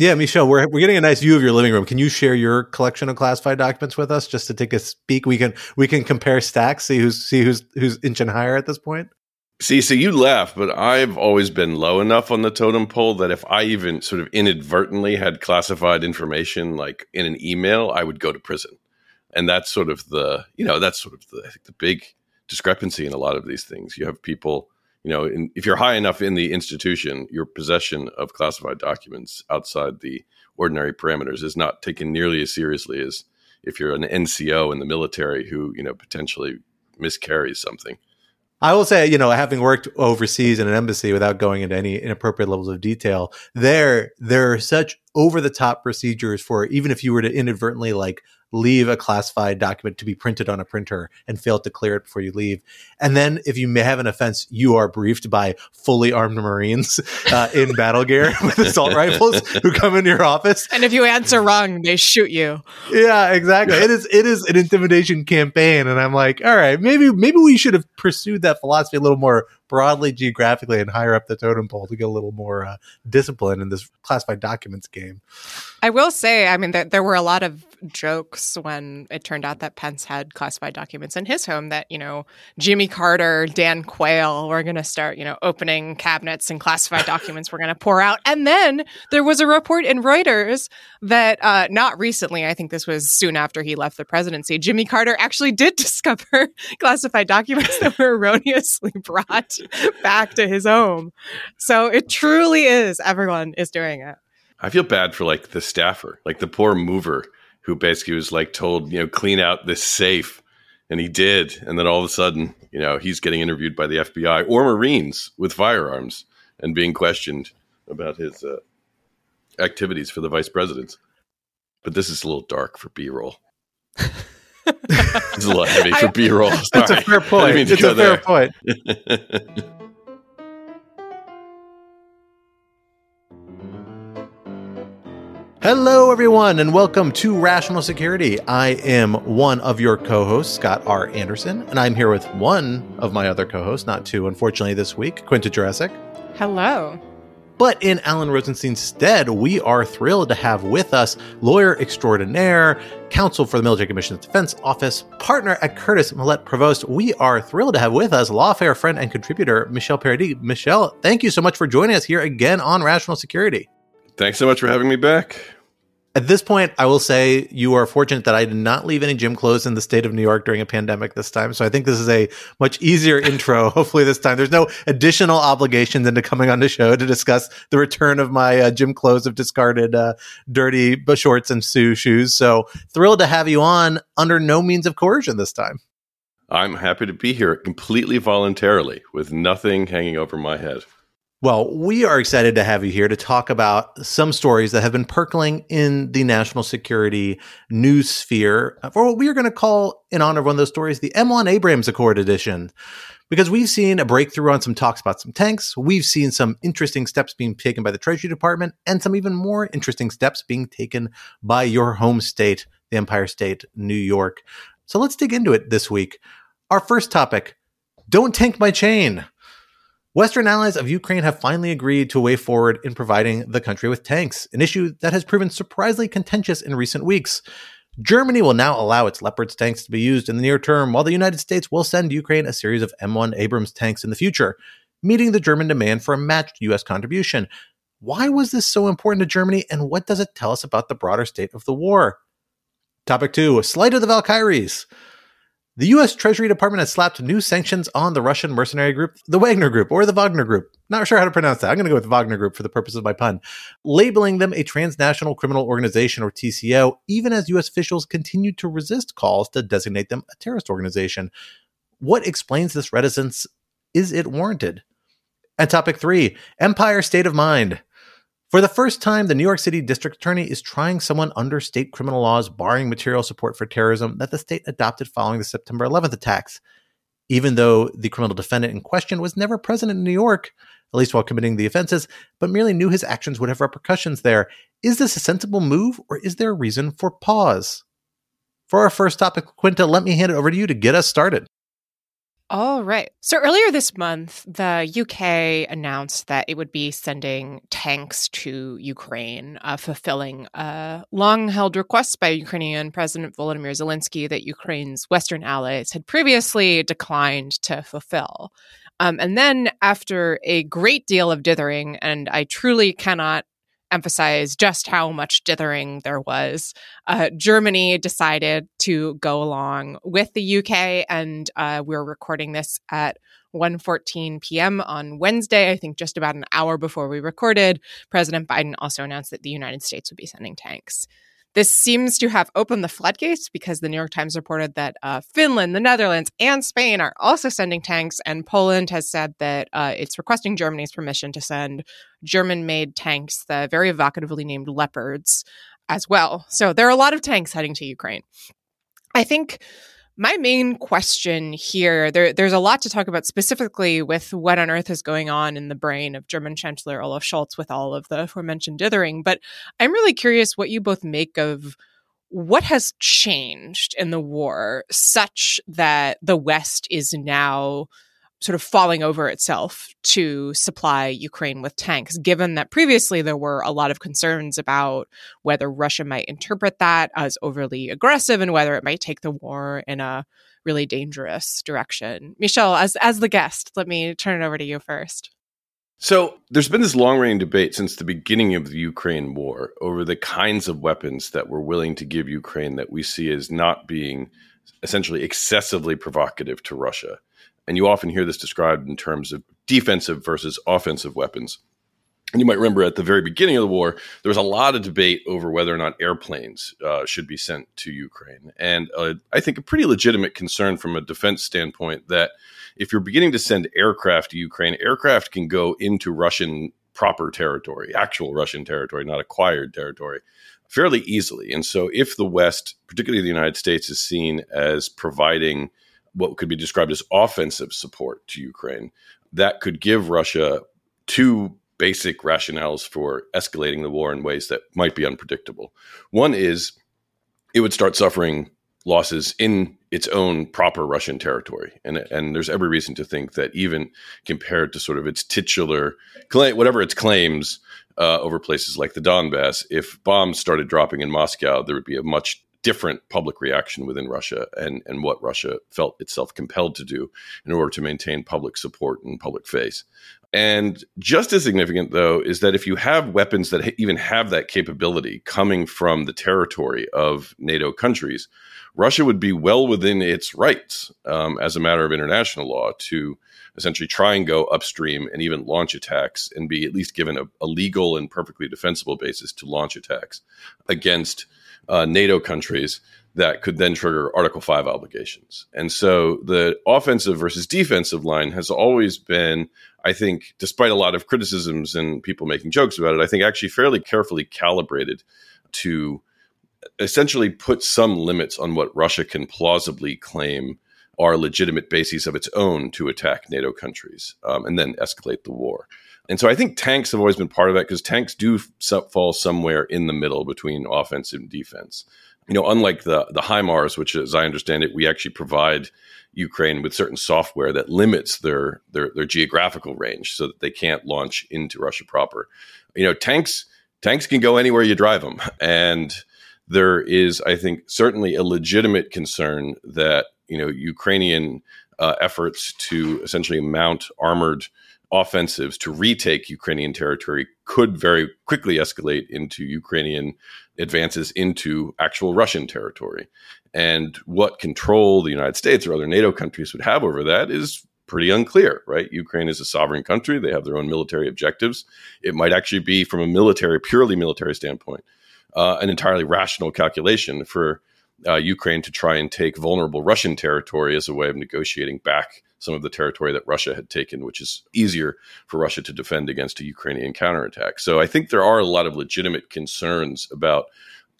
Yeah, Michel, we're we're getting a nice view of your living room. Can you share your collection of classified documents with us, just to take a peek? We can we can compare stacks, see who's see who's who's inching higher at this point. See, so you laugh, but I've always been low enough on the totem pole that if I even sort of inadvertently had classified information, like in an email, I would go to prison, and that's sort of the you know that's sort of the the big discrepancy in a lot of these things. You have people you know, in, if you're high enough in the institution, your possession of classified documents outside the ordinary parameters is not taken nearly as seriously as if you're an NCO in the military who, you know, potentially miscarries something. I will say, you know, having worked overseas in an embassy without going into any inappropriate levels of detail, there there are such over the top procedures for even if you were to inadvertently like leave a classified document to be printed on a printer and fail to clear it before you leave. And then if you may have an offense, you are briefed by fully armed Marines uh, in battle gear with assault rifles who come into your office. And if you answer wrong, they shoot you. Yeah, exactly. It is it is an intimidation campaign. And I'm like, all right, maybe maybe we should have pursued that philosophy a little more broadly geographically and higher up the totem pole to get a little more uh, discipline in this classified documents game. I will say, I mean, there, there were a lot of jokes when it turned out that Pence had classified documents in his home that, you know, Jimmy Carter, Dan Quayle were going to start, you know, opening cabinets and classified documents were going to pour out. And then there was a report in Reuters that uh, not recently, I think this was soon after he left the presidency, Jimmy Carter actually did discover classified documents that were erroneously brought back to his home. So it truly is, everyone is doing it. I feel bad for like the staffer, like the poor mover who basically was like told, you know, clean out this safe. And he did. And then all of a sudden, you know, he's getting interviewed by the FBI or Marines with firearms and being questioned about his uh, activities for the vice presidents. But this is a little dark for B roll. it's a little heavy for B roll. That's a fair point. It's a fair point. Hello, everyone, and welcome to Rational Security. I am one of your co hosts, Scott R. Anderson, and I'm here with one of my other co hosts, not two, unfortunately, this week, Quinta Jurecic. Hello. But in Alan Rosenstein's stead, we are thrilled to have with us lawyer extraordinaire, counsel for the Military Commission's Defense Office, partner at Curtis Mallet-Prevost. We are thrilled to have with us lawfare friend and contributor Michel Paradis. Michel, thank you so much for joining us here again on Rational Security. Thanks so much for having me back. At this point, I will say you are fortunate that I did not leave any gym clothes in the state of New York during a pandemic this time. So I think this is a much easier intro. Hopefully, this time there's no additional obligations into coming on the show to discuss the return of my uh, gym clothes of discarded uh, dirty shorts and Sue shoes. So thrilled to have you on under no means of coercion this time. I'm happy to be here completely voluntarily with nothing hanging over my head. Well, we are excited to have you here to talk about some stories that have been percolating in the national security news sphere for what we are going to call, in honor of one of those stories, the M1 Abrams Accord edition. Because we've seen a breakthrough on some talks about some tanks, we've seen some interesting steps being taken by the Treasury Department, and some even more interesting steps being taken by your home state, the Empire State, New York. So let's dig into it this week. Our first topic Don't Tank My Chain. Western allies of Ukraine have finally agreed to a way forward in providing the country with tanks, an issue that has proven surprisingly contentious in recent weeks. Germany will now allow its Leopards tanks to be used in the near term, while the United States will send Ukraine a series of M1 Abrams tanks in the future, meeting the German demand for a matched U.S. contribution. Why was this so important to Germany, and what does it tell us about the broader state of the war? Topic two Slight of the Valkyries. The U.S. Treasury Department has slapped new sanctions on the Russian mercenary group, the Wagner Group, or the Wagner Group. Not sure how to pronounce that. I'm going to go with Wagner Group for the purpose of my pun, labeling them a transnational criminal organization or TCO, even as U.S. officials continue to resist calls to designate them a terrorist organization. What explains this reticence? Is it warranted? And topic three Empire State of Mind. For the first time, the New York City District Attorney is trying someone under state criminal laws barring material support for terrorism that the state adopted following the September 11th attacks. Even though the criminal defendant in question was never present in New York, at least while committing the offenses, but merely knew his actions would have repercussions there. Is this a sensible move, or is there a reason for pause? For our first topic, Quinta, let me hand it over to you to get us started. All right. So earlier this month, the UK announced that it would be sending tanks to Ukraine, uh, fulfilling a long held request by Ukrainian President Volodymyr Zelensky that Ukraine's Western allies had previously declined to fulfill. Um, and then, after a great deal of dithering, and I truly cannot emphasize just how much dithering there was. Uh, Germany decided to go along with the UK, and uh, we're recording this at 1:14 p.m. on Wednesday. I think just about an hour before we recorded, President Biden also announced that the United States would be sending tanks. This seems to have opened the floodgates because the New York Times reported that uh, Finland, the Netherlands, and Spain are also sending tanks, and Poland has said that uh, it's requesting Germany's permission to send German made tanks, the very evocatively named Leopards, as well. So there are a lot of tanks heading to Ukraine. I think my main question here there, there's a lot to talk about specifically with what on earth is going on in the brain of german chancellor olaf scholz with all of the aforementioned dithering but i'm really curious what you both make of what has changed in the war such that the west is now sort of falling over itself to supply Ukraine with tanks, given that previously there were a lot of concerns about whether Russia might interpret that as overly aggressive and whether it might take the war in a really dangerous direction. Michel, as as the guest, let me turn it over to you first. So, there's been this long running debate since the beginning of the Ukraine war over the kinds of weapons that we're willing to give Ukraine that we see as not being essentially excessively provocative to Russia. And you often hear this described in terms of defensive versus offensive weapons. And you might remember at the very beginning of the war, there was a lot of debate over whether or not airplanes uh, should be sent to Ukraine. And uh, I think a pretty legitimate concern from a defense standpoint that if you're beginning to send aircraft to Ukraine, aircraft can go into Russian proper territory, actual Russian territory, not acquired territory, fairly easily. And so if the West, particularly the United States, is seen as providing what could be described as offensive support to Ukraine. That could give Russia two basic rationales for escalating the war in ways that might be unpredictable. One is it would start suffering losses in its own proper Russian territory. And, and there's every reason to think that even compared to sort of its titular, claim, whatever its claims uh, over places like the Donbass, if bombs started dropping in Moscow, there would be a much different public reaction within Russia and, and what Russia felt itself compelled to do in order to maintain public support and public face. And just as significant, though, is that if you have weapons that even have that capability coming from the territory of NATO countries, Russia would be well within its rights um, as a matter of international law to essentially try and go upstream and even launch attacks and be at least given a, a legal and perfectly defensible basis to launch attacks against uh, NATO countries that could then trigger Article 5 obligations. And so the offensive versus defensive line has always been, I think, despite a lot of criticisms and people making jokes about it, I think actually fairly carefully calibrated to essentially put some limits on what Russia can plausibly claim are legitimate bases of its own to attack NATO countries um, and then escalate the war. And so I think tanks have always been part of that because tanks do fall somewhere in the middle between offense and defense. You know, unlike the the HIMARS, which, as I understand it, we actually provide Ukraine with certain software that limits their their, their geographical range so that they can't launch into Russia proper. You know, tanks tanks can go anywhere you drive them, and there is, I think, certainly a legitimate concern that you know Ukrainian uh, efforts to essentially mount armored offensives to retake Ukrainian territory could very quickly escalate into Ukrainian advances into actual Russian territory. And what control the United States or other NATO countries would have over that is pretty unclear, right? Ukraine is a sovereign country. They have their own military objectives. It might actually be, from a military, purely military standpoint, uh, an entirely rational calculation for uh, Ukraine to try and take vulnerable Russian territory as a way of negotiating back some of the territory that Russia had taken, which is easier for Russia to defend against a Ukrainian counterattack. So I think there are a lot of legitimate concerns about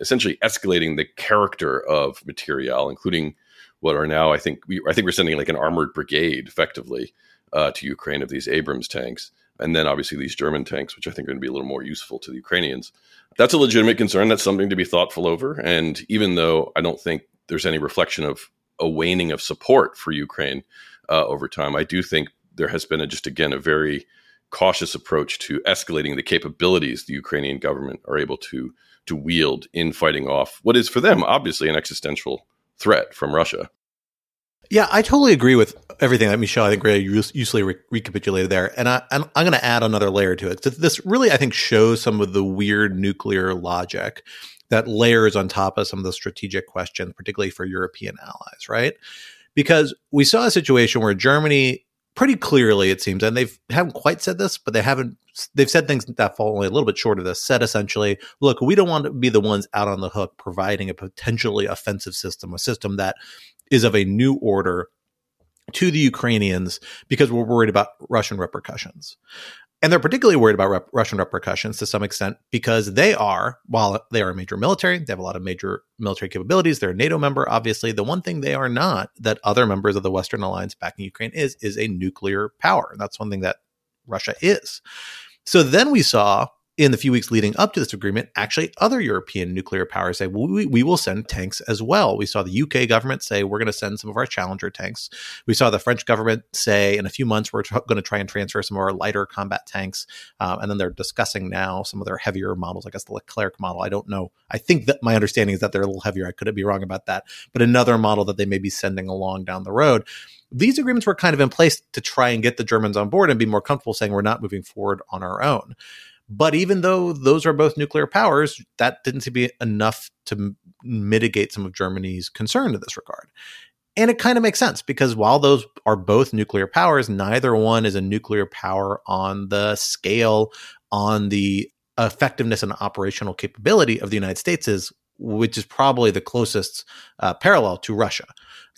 essentially escalating the character of material, including what are now I think we I think we're sending like an armored brigade effectively uh, to Ukraine of these Abrams tanks, and then obviously these German tanks, which I think are going to be a little more useful to the Ukrainians. That's a legitimate concern. That's something to be thoughtful over. And even though I don't think there's any reflection of a waning of support for Ukraine uh, over time, I do think there has been a, just again a very cautious approach to escalating the capabilities the Ukrainian government are able to to wield in fighting off what is for them obviously an existential threat from Russia. Yeah, I totally agree with everything that Michel, I think, really usefully re- recapitulated there. And I, am going to add another layer to it. So this really, I think, shows some of the weird nuclear logic that layers on top of some of the strategic questions, particularly for European allies, right? Because we saw a situation where Germany pretty clearly, it seems, and they've haven't quite said this, but they haven't. They've said things that fall only a little bit short of this. Said essentially, look, we don't want to be the ones out on the hook providing a potentially offensive system, a system that is of a new order to the Ukrainians because we're worried about Russian repercussions. And they're particularly worried about rep- Russian repercussions to some extent because they are, while they are a major military, they have a lot of major military capabilities. They're a NATO member, obviously. The one thing they are not that other members of the Western alliance backing Ukraine is, is a nuclear power. And that's one thing that Russia is. So then we saw in the few weeks leading up to this agreement, actually other European nuclear powers say, well, we, we will send tanks as well. We saw the UK government say, we're going to send some of our Challenger tanks. We saw the French government say, in a few months, we're going to try and transfer some of our lighter combat tanks. Um, and then they're discussing now some of their heavier models, I guess the Leclerc model. I don't know. I think that my understanding is that they're a little heavier. I could be wrong about that. But another model that they may be sending along down the road these agreements were kind of in place to try and get the Germans on board and be more comfortable saying we're not moving forward on our own. But even though those are both nuclear powers, that didn't seem to be enough to m- mitigate some of Germany's concern in this regard. And it kind of makes sense because while those are both nuclear powers, neither one is a nuclear power on the scale, on the effectiveness and operational capability of the United States is, which is probably the closest uh, parallel to Russia.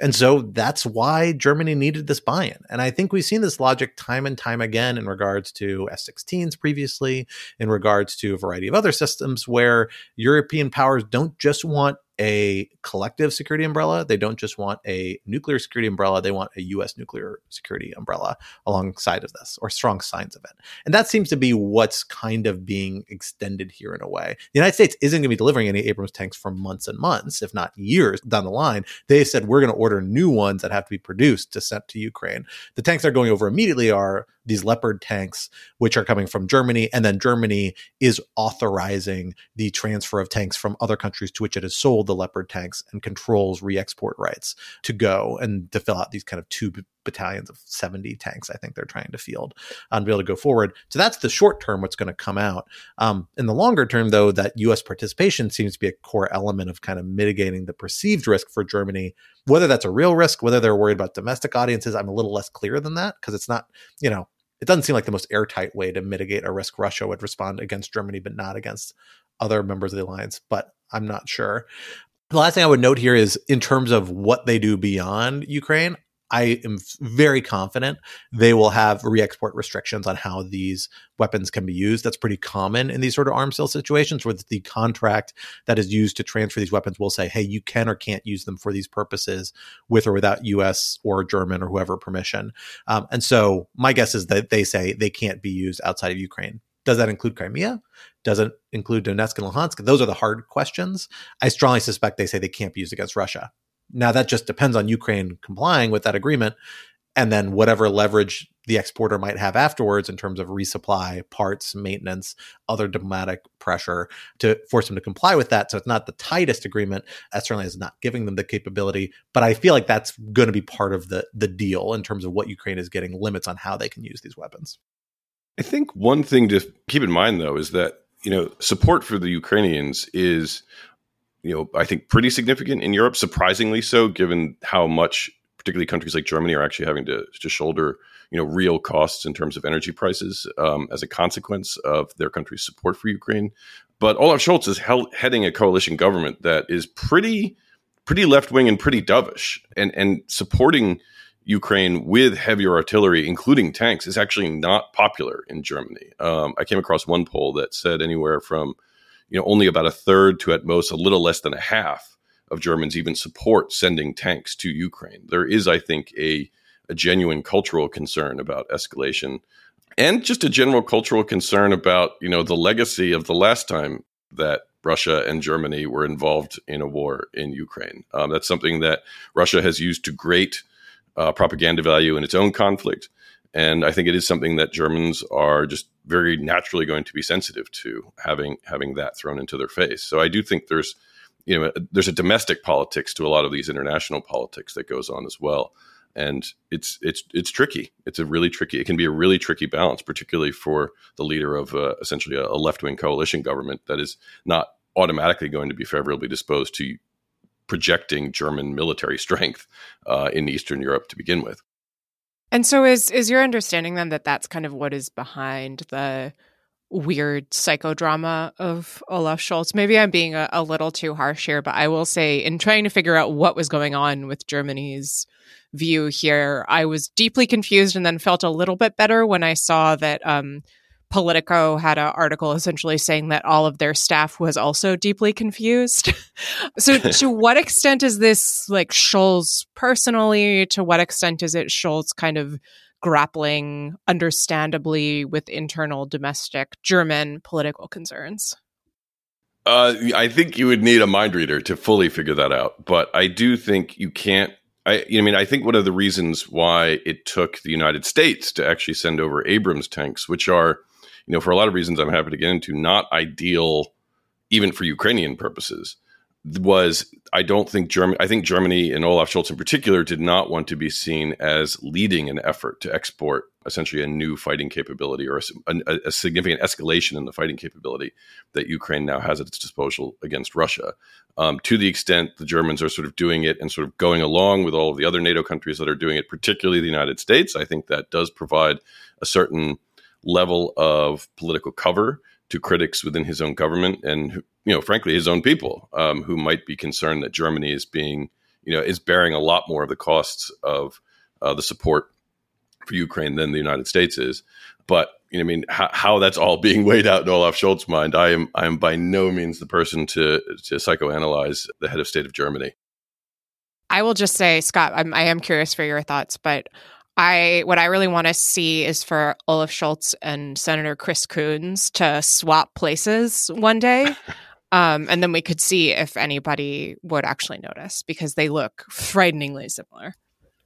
And so that's why Germany needed this buy in. And I think we've seen this logic time and time again in regards to F-16s previously, in regards to a variety of other systems where European powers don't just want a collective security umbrella. They don't just want a nuclear security umbrella. They want a U.S. nuclear security umbrella alongside of this, or strong signs of it. And that seems to be what's kind of being extended here in a way. The United States isn't going to be delivering any Abrams tanks for months and months, if not years down the line. They said we're going to order new ones that have to be produced to send to Ukraine. The tanks they're going over immediately are these Leopard tanks, which are coming from Germany. And then Germany is authorizing the transfer of tanks from other countries to which it has sold the Leopard tanks and controls re export rights to go and to fill out these kind of two battalions of 70 tanks, I think they're trying to field and be able to go forward. So that's the short term, what's going to come out. Um, in the longer term, though, that US participation seems to be a core element of kind of mitigating the perceived risk for Germany. Whether that's a real risk, whether they're worried about domestic audiences, I'm a little less clear than that because it's not, you know, it doesn't seem like the most airtight way to mitigate a risk Russia would respond against Germany, but not against other members of the alliance. But I'm not sure. The last thing I would note here is in terms of what they do beyond Ukraine, I am very confident they will have re-export restrictions on how these weapons can be used. That's pretty common in these sort of arms sale situations where the contract that is used to transfer these weapons will say, hey, you can or can't use them for these purposes with or without US or German or whoever permission. Um, and so my guess is that they say they can't be used outside of Ukraine. Does that include Crimea? Does it include Donetsk and Luhansk? Those are the hard questions. I strongly suspect they say they can't be used against Russia. Now that just depends on Ukraine complying with that agreement and then whatever leverage the exporter might have afterwards in terms of resupply, parts, maintenance, other diplomatic pressure to force them to comply with that. So it's not the tightest agreement. That certainly is not giving them the capability, but I feel like that's going to be part of the the deal in terms of what Ukraine is getting limits on how they can use these weapons. I think one thing to keep in mind though is that you know support for the Ukrainians is you know, I think pretty significant in Europe, surprisingly so, given how much particularly countries like Germany are actually having to, to shoulder, you know, real costs in terms of energy prices um, as a consequence of their country's support for Ukraine. But Olaf Scholz is heading a coalition government that is pretty pretty left wing and pretty dovish, and and supporting Ukraine with heavier artillery, including tanks, is actually not popular in Germany. Um, I came across one poll that said anywhere from you know only about a third to at most a little less than a half of Germans even support sending tanks to Ukraine. There is, I think, a a genuine cultural concern about escalation and just a general cultural concern about you know the legacy of the last time that Russia and Germany were involved in a war in Ukraine. Um, that's something that Russia has used to great uh, propaganda value in its own conflict. And I think it is something that Germans are just very naturally going to be sensitive to having having that thrown into their face. So I do think there's you know there's a domestic politics to a lot of these international politics that goes on as well and it's it's it's tricky. It's a really tricky. It can be a really tricky balance, particularly for the leader of uh, essentially a, a left wing coalition government that is not automatically going to be favorably disposed to projecting German military strength uh, in Eastern Europe to begin with. And so, is is your understanding then that that's kind of what is behind the weird psychodrama of Olaf Scholz? Maybe I'm being a, a little too harsh here, but I will say, in trying to figure out what was going on with Germany's view here. I was deeply confused and then felt a little bit better when I saw that um, Politico had an article essentially saying that all of their staff was also deeply confused. so, to what extent is this like Scholz personally? To what extent is it Scholz kind of grappling, understandably, with internal domestic German political concerns? Uh, I think you would need a mind reader to fully figure that out. But I do think you can't I, I mean, I think one of the reasons why it took the United States to actually send over Abrams tanks, which are, you know, for a lot of reasons I'm happy to get into, not ideal even for Ukrainian purposes, was I don't think Germany, I think Germany and Olaf Scholz in particular did not want to be seen as leading an effort to export essentially a new fighting capability or a, a, significant escalation in the fighting capability that Ukraine now has at its disposal against Russia. Um, to the extent the Germans are sort of doing it and sort of going along with all of the other NATO countries that are doing it, particularly the United States, I think that does provide a certain level of political cover to critics within his own government and you know frankly his own people um, who might be concerned that Germany is being you know is bearing a lot more of the costs of uh, the support for Ukraine than the United States is. But you know, I mean, how, how, that's all being weighed out in Olaf Scholz's mind, I am I am by no means the person to to psychoanalyze the head of state of Germany. I will just say, Scott, I'm, I am curious for your thoughts, but I what I really want to see is for Olaf Scholz and Senator Chris Coons to swap places one day. Um, and then we could see if anybody would actually notice because they look frighteningly similar.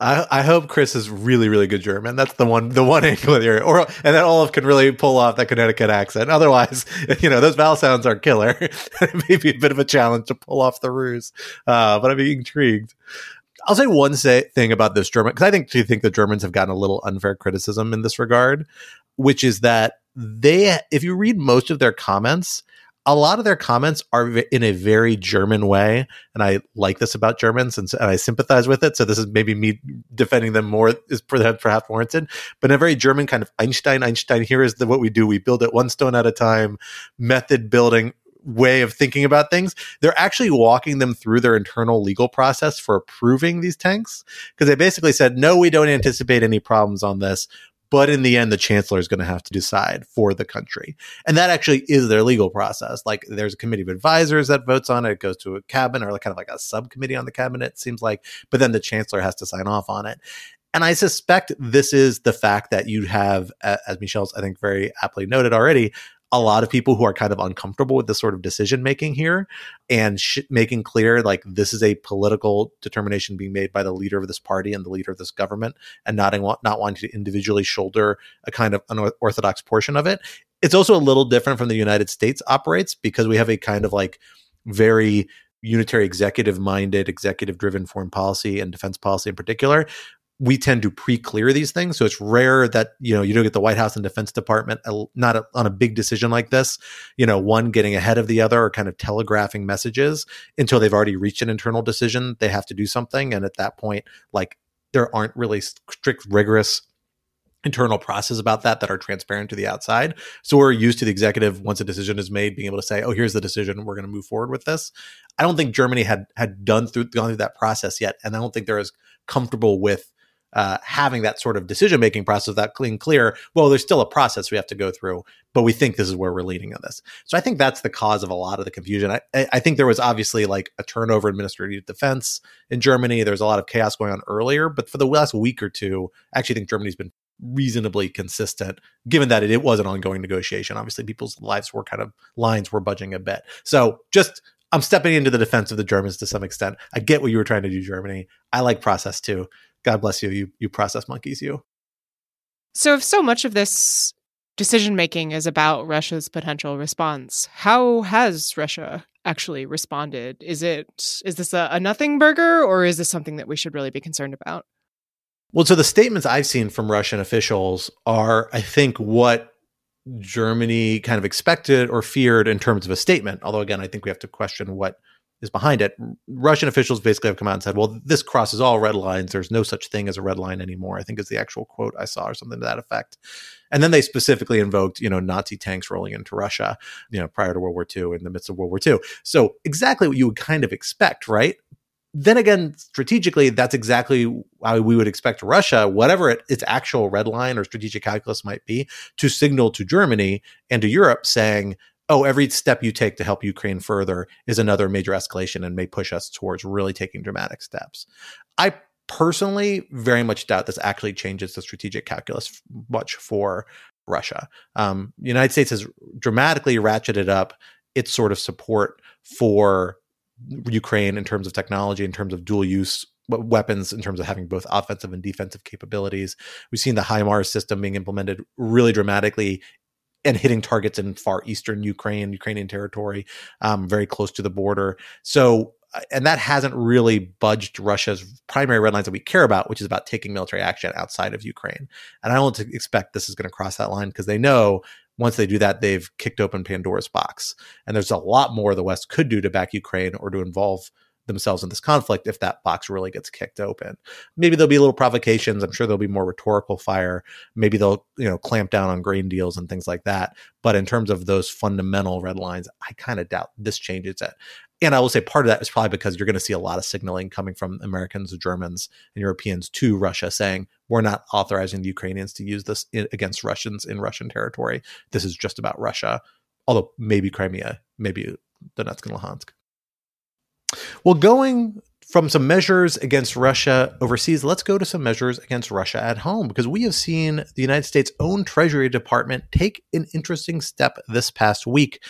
I, I hope Chris is really, really good German. That's the one, the one angle here, or and then Olaf can really pull off that Connecticut accent. Otherwise, you know, those vowel sounds are killer. it may be a bit of a challenge to pull off the ruse, uh, but I'm intrigued. I'll say one say, thing about this German because I think do you think the Germans have gotten a little unfair criticism in this regard, which is that they, if you read most of their comments, a lot of their comments are in a very German way, and I like this about Germans, and, and I sympathize with it. So this is maybe me defending them more is perhaps warranted, but in a very German kind of Einstein, Einstein. Here is the, what we do: we build it one stone at a time, method building way of thinking about things. They're actually walking them through their internal legal process for approving these tanks because they basically said, no, we don't anticipate any problems on this. But in the end, the chancellor is going to have to decide for the country. And that actually is their legal process. Like there's a committee of advisors that votes on it. It goes to a cabinet or kind of like a subcommittee on the cabinet, seems like. But then the chancellor has to sign off on it. And I suspect this is the fact that you have, as Michel's, I think, very aptly noted already, a lot of people who are kind of uncomfortable with this sort of decision making here and sh- making clear like this is a political determination being made by the leader of this party and the leader of this government and not, not wanting to individually shoulder a kind of unorthodox portion of it. It's also a little different from the United States operates because we have a kind of like very unitary executive minded, executive driven foreign policy and defense policy in particular, we tend to pre-clear these things so it's rare that you know you don't get the white house and defense department uh, not a, on a big decision like this you know one getting ahead of the other or kind of telegraphing messages until they've already reached an internal decision they have to do something and at that point like there aren't really strict rigorous internal process about that that are transparent to the outside. So we're used to the executive once a decision is made being able to say, "Oh, here's the decision. We're going to move forward with this." I don't think Germany had had done through gone through that process yet, and I don't think they're as comfortable with uh, having that sort of decision making process that clean clear. Well, there's still a process we have to go through, but we think this is where we're leading on this. So I think that's the cause of a lot of the confusion. I, I think there was obviously like a turnover in administrative defense in Germany. There's a lot of chaos going on earlier, but for the last week or two, I actually think Germany's been reasonably consistent given that it, it was an ongoing negotiation obviously people's lives were kind of lines were budging a bit so just i'm stepping into the defense of the germans to some extent i get what you were trying to do germany i like process too god bless you. You you process monkeys you. So if so much of this decision making is about russia's potential response how has russia actually responded? Is it is this a, a nothing burger or is this something that we should really be concerned about? Well, so the statements I've seen from Russian officials are, I think, what Germany kind of expected or feared in terms of a statement. Although, again, I think we have to question what is behind it. Russian officials basically have come out and said, well, this crosses all red lines. There's no such thing as a red line anymore. I think is the actual quote I saw or something to that effect. And then they specifically invoked, you know, Nazi tanks rolling into Russia, you know, prior to World War II in the midst of World War II. So exactly what you would kind of expect, right? then again, strategically, that's exactly how we would expect Russia, whatever it, its actual red line or strategic calculus might be, to signal to Germany and to Europe saying, oh, every step you take to help Ukraine further is another major escalation and may push us towards really taking dramatic steps. I personally very much doubt this actually changes the strategic calculus much for Russia. Um, the United States has dramatically ratcheted up its sort of support for Ukraine in terms of technology, in terms of dual use weapons, in terms of having both offensive and defensive capabilities. We've seen the HIMARS system being implemented really dramatically and hitting targets in far eastern Ukraine, Ukrainian territory, um, very close to the border. So, uh, and that hasn't really budged Russia's primary red lines that we care about, which is about taking military action outside of Ukraine. And I don't expect this is going to cross that line because they know once they do that, they've kicked open Pandora's box. And there's a lot more the West could do to back Ukraine or to involve themselves in this conflict if that box really gets kicked open. Maybe there'll be little provocations. I'm sure there'll be more rhetorical fire. Maybe they'll, you know, clamp down on grain deals and things like that. But in terms of those fundamental red lines, I kind of doubt this changes it. And I will say part of that is probably because you're going to see a lot of signaling coming from Americans, Germans, and Europeans to Russia saying, we're not authorizing the Ukrainians to use this in, against Russians in Russian territory. This is just about Russia, although maybe Crimea, maybe Donetsk and Luhansk. Well, going from some measures against Russia overseas, let's go to some measures against Russia at home because we have seen the United States' own Treasury Department take an interesting step this past week.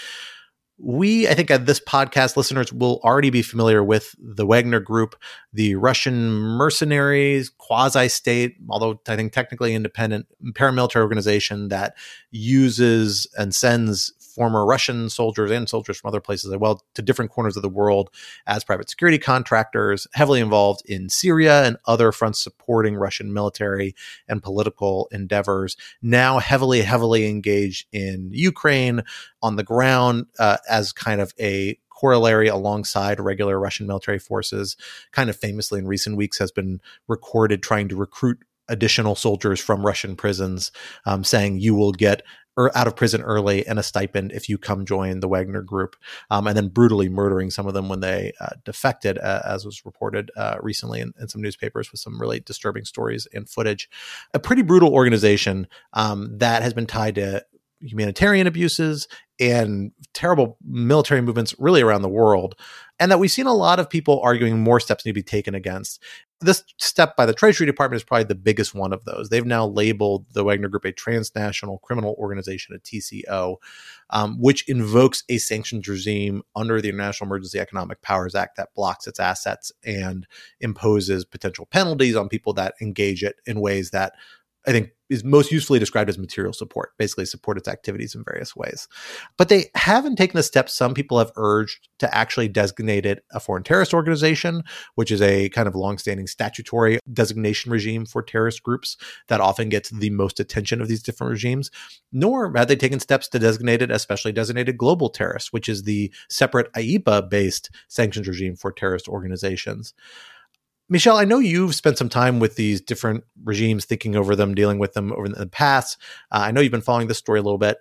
We, I think, at this podcast, listeners will already be familiar with the Wagner Group, the Russian mercenaries, quasi state, although I think technically independent paramilitary organization that uses and sends former Russian soldiers and soldiers from other places as well to different corners of the world as private security contractors, heavily involved in Syria and other fronts supporting Russian military and political endeavors. Now heavily, heavily engaged in Ukraine on the ground uh, as kind of a corollary alongside regular Russian military forces, kind of famously in recent weeks has been recorded trying to recruit additional soldiers from Russian prisons, um, saying you will get or out of prison early and a stipend if you come join the Wagner group, um, and then brutally murdering some of them when they uh, defected, uh, as was reported uh, recently in, in, some newspapers with some really disturbing stories and footage. A pretty brutal organization um, that has been tied to humanitarian abuses and terrible military movements really around the world and that we've seen a lot of people arguing more steps need to be taken against this step by the Treasury Department is probably the biggest one of those. They've now labeled the Wagner Group a transnational criminal organization, a TCO, um, which invokes a sanctions regime under the International Emergency Economic Powers Act that blocks its assets and imposes potential penalties on people that engage it in ways that I think is most usefully described as material support, basically support its activities in various ways. But they haven't taken the steps some people have urged to actually designate it a foreign terrorist organization, which is a kind of longstanding statutory designation regime for terrorist groups that often gets the most attention of these different regimes. Nor have they taken steps to designate it as specially designated global terrorist, which is the separate IEEPA based sanctions regime for terrorist organizations Michel, I know you've spent some time with these different regimes, thinking over them, dealing with them over the past. Uh, I know you've been following this story a little bit.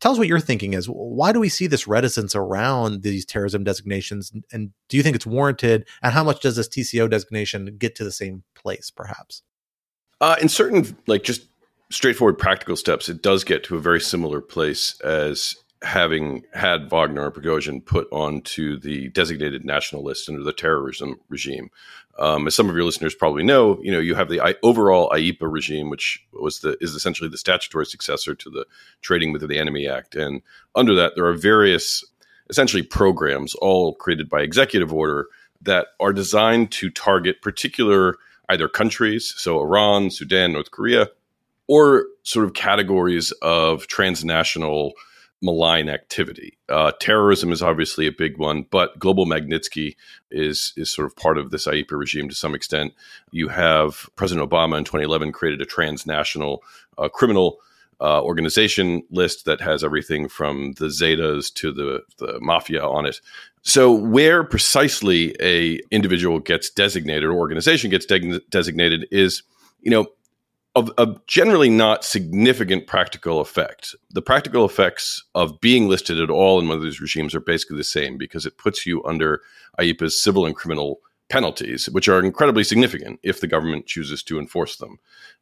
Tell us what your thinking is. Why do we see this reticence around these terrorism designations? And do you think it's warranted? And how much does this TCO designation get to the same place, perhaps? Uh, in certain, like just straightforward practical steps, it does get to a very similar place as having had Wagner and Prigozhin put onto the designated national list under the terrorism regime. Um, as some of your listeners probably know, you know you have the I, overall IEEPA regime, which was the is essentially the statutory successor to the Trading with the Enemy Act, and under that there are various essentially programs, all created by executive order, that are designed to target particular either countries, so Iran, Sudan, North Korea, or sort of categories of transnational malign activity. Uh, terrorism is obviously a big one, but global Magnitsky is is sort of part of this IEEPA regime to some extent. You have President Obama in 2011 created a transnational uh, criminal uh, organization list that has everything from the Zetas to the the mafia on it. So where precisely a individual gets designated or organization gets de- designated is, you know, of, generally not significant practical effect. The practical effects of being listed at all in one of these regimes are basically the same because it puts you under IEEPA's civil and criminal penalties, which are incredibly significant if the government chooses to enforce them.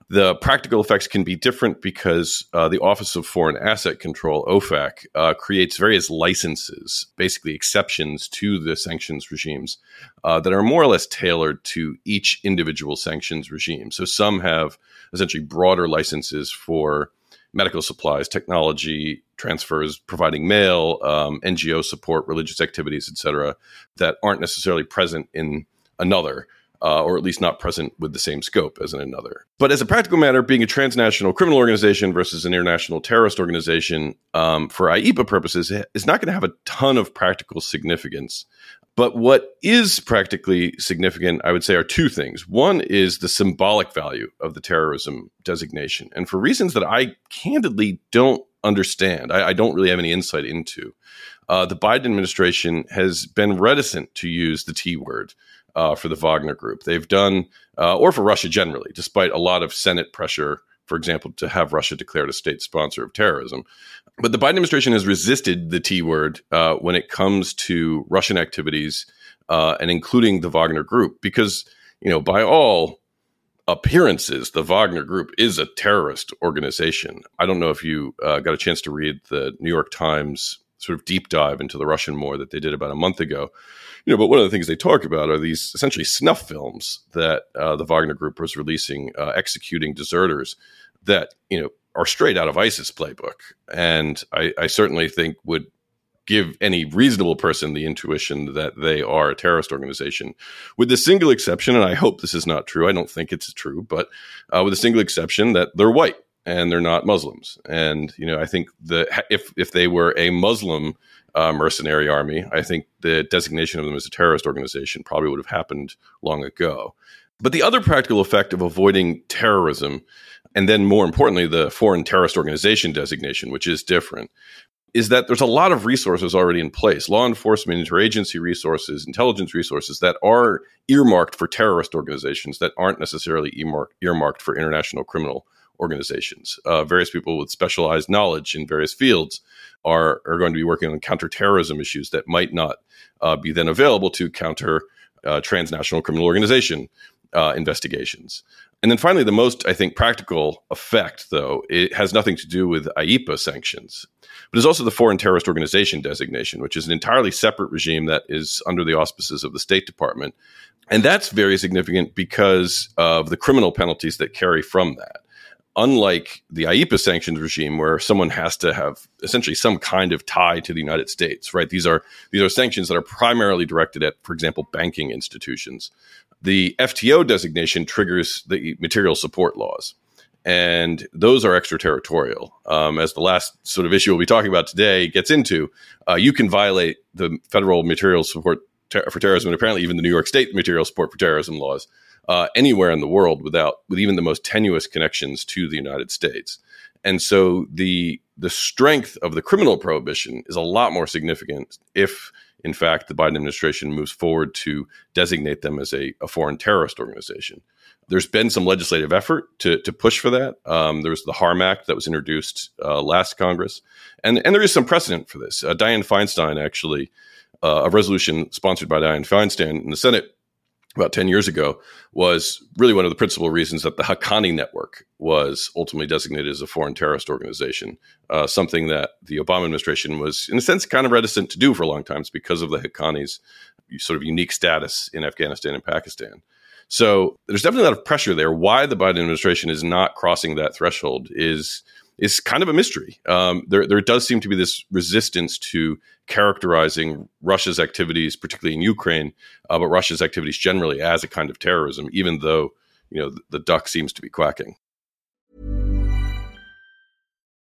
The practical effects can be different because uh, the Office of Foreign Asset Control, OFAC, uh, creates various licenses, basically exceptions to the sanctions regimes uh, that are more or less tailored to each individual sanctions regime. So some have essentially broader licenses for medical supplies, technology transfers, providing mail, um, NGO support, religious activities, etc., that aren't necessarily present in another. Uh, or at least not present with the same scope as in another. But as a practical matter, being a transnational criminal organization versus an international terrorist organization um, for IEEPA purposes is not going to have a ton of practical significance. But what is practically significant, I would say, are two things. One is the symbolic value of the terrorism designation. And for reasons that I candidly don't understand, I, I don't really have any insight into, uh, the Biden administration has been reticent to use the T word uh, for the Wagner group. They've done, uh, or for Russia generally, despite a lot of Senate pressure for example, to have Russia declared a state sponsor of terrorism. But the Biden administration has resisted the T word uh, when it comes to Russian activities uh, and including the Wagner Group, because you know by all appearances, the Wagner Group is a terrorist organization. I don't know if you uh, got a chance to read the New York Times sort of deep dive into the Russian war that they did about a month ago. You know, but one of the things they talk about are these essentially snuff films that uh, the Wagner Group was releasing, uh, executing deserters that you know are straight out of ISIS playbook, and I, I certainly think would give any reasonable person the intuition that they are a terrorist organization, with the single exception, and I hope this is not true. I don't think it's true, but uh, with a single exception that they're white and they're not Muslims. And you know, I think the if if they were a Muslim uh, mercenary army, I think the designation of them as a terrorist organization probably would have happened long ago. But the other practical effect of avoiding terrorism and then more importantly, the foreign terrorist organization designation, which is different, is that there's a lot of resources already in place law enforcement, interagency resources, intelligence resources that are earmarked for terrorist organizations that aren't necessarily earmarked, earmarked for international criminal organizations. Uh, various people with specialized knowledge in various fields are, are going to be working on counterterrorism issues that might not uh, be then available to counter uh, transnational criminal organization uh, investigations. And then finally, the most, I think, practical effect, though, it has nothing to do with IEEPA sanctions, but is also the Foreign Terrorist Organization designation, which is an entirely separate regime that is under the auspices of the State Department. And that's very significant because of the criminal penalties that carry from that. Unlike the IEEPA sanctions regime, where someone has to have essentially some kind of tie to the United States, right? These are these are sanctions that are primarily directed at, for example, banking institutions the FTO designation triggers the material support laws. And those are extraterritorial. Um, as the last sort of issue we'll be talking about today gets into, uh, you can violate the federal material support ter- for terrorism, and apparently even the New York State material support for terrorism laws, uh, anywhere in the world without with even the most tenuous connections to the United States. And so the the strength of the criminal prohibition is a lot more significant if in fact, the Biden administration moves forward to designate them as a, a foreign terrorist organization. There's been some legislative effort to, to push for that. Um, there was the HARM Act that was introduced uh, last Congress, and and there is some precedent for this. Uh, Feinstein actually, uh, a resolution sponsored by Dianne Feinstein in the Senate about 10 years ago was really one of the principal reasons that the Haqqani network was ultimately designated as a foreign terrorist organization, uh, something that the Obama administration was, in a sense, kind of reticent to do for a long time because of the Haqqani's sort of unique status in Afghanistan and Pakistan. So there's definitely a lot of pressure there. Why the Biden administration is not crossing that threshold is is kind of a mystery. Um, there, there does seem to be this resistance to characterizing Russia's activities, particularly in Ukraine, uh, but Russia's activities generally as a kind of terrorism, even though you know the, the duck seems to be quacking.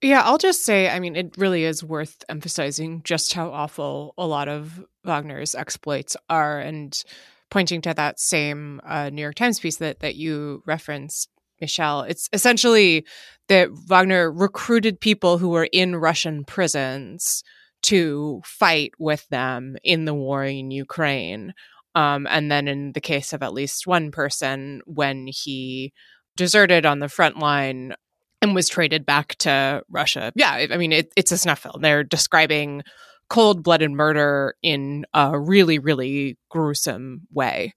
Yeah, I'll just say, I mean, it really is worth emphasizing just how awful a lot of Wagner's exploits are and pointing to that same uh, New York Times piece that, that you referenced, Michel. It's essentially that Wagner recruited people who were in Russian prisons to fight with them in the war in Ukraine. Um, and then, in the case of at least one person, when he deserted on the front line and was traded back to Russia. Yeah, I mean, it, it's a snuff film. They're describing cold blooded murder in a really, really gruesome way.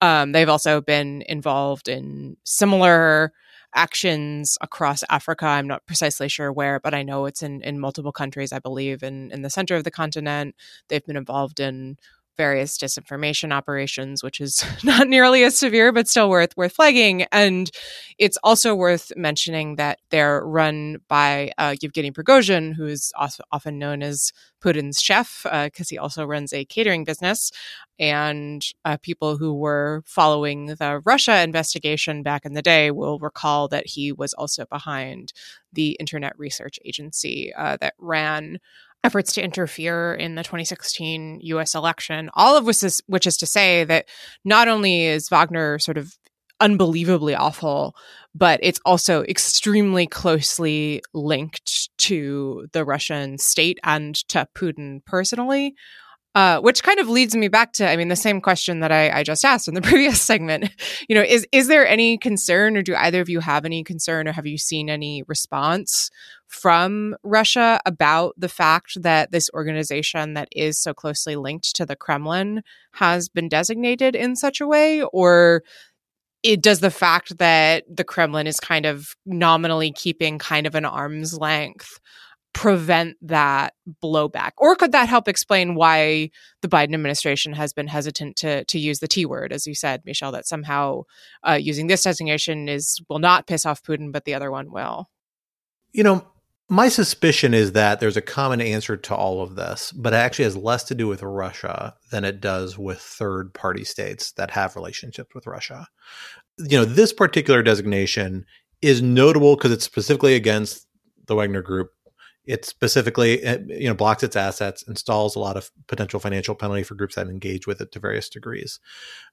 Um, they've also been involved in similar actions across Africa. I'm not precisely sure where, but I know it's in, in multiple countries, I believe, in, in the center of the continent. They've been involved in various disinformation operations, which is not nearly as severe, but still worth worth flagging. And it's also worth mentioning that they're run by uh, Yevgeny Prigozhin, who is often known as Putin's chef, because uh, he also runs a catering business. And uh, people who were following the Russia investigation back in the day will recall that he was also behind the Internet Research Agency uh, that ran efforts to interfere in the 2016 US election, all of which is, which is to say that not only is Wagner sort of unbelievably awful, but it's also extremely closely linked to the Russian state and to Putin personally. Uh, which kind of leads me back to, I mean, the same question that I, I, just asked in the previous segment. You know, is is there any concern, or do either of you have any concern, or have you seen any response from Russia about the fact that this organization that is so closely linked to the Kremlin has been designated in such a way? Or it does the fact that the Kremlin is kind of nominally keeping kind of an arm's length prevent that blowback? Or could that help explain why the Biden administration has been hesitant to to use the T word, as you said, Michel, that somehow uh, using this designation is will not piss off Putin, but the other one will? You know, my suspicion is that there's a common answer to all of this, but it actually has less to do with Russia than it does with third party states that have relationships with Russia. You know, this particular designation is notable because it's specifically against the Wagner Group. It specifically, you know, blocks its assets, installs a lot of potential financial penalty for groups that engage with it to various degrees.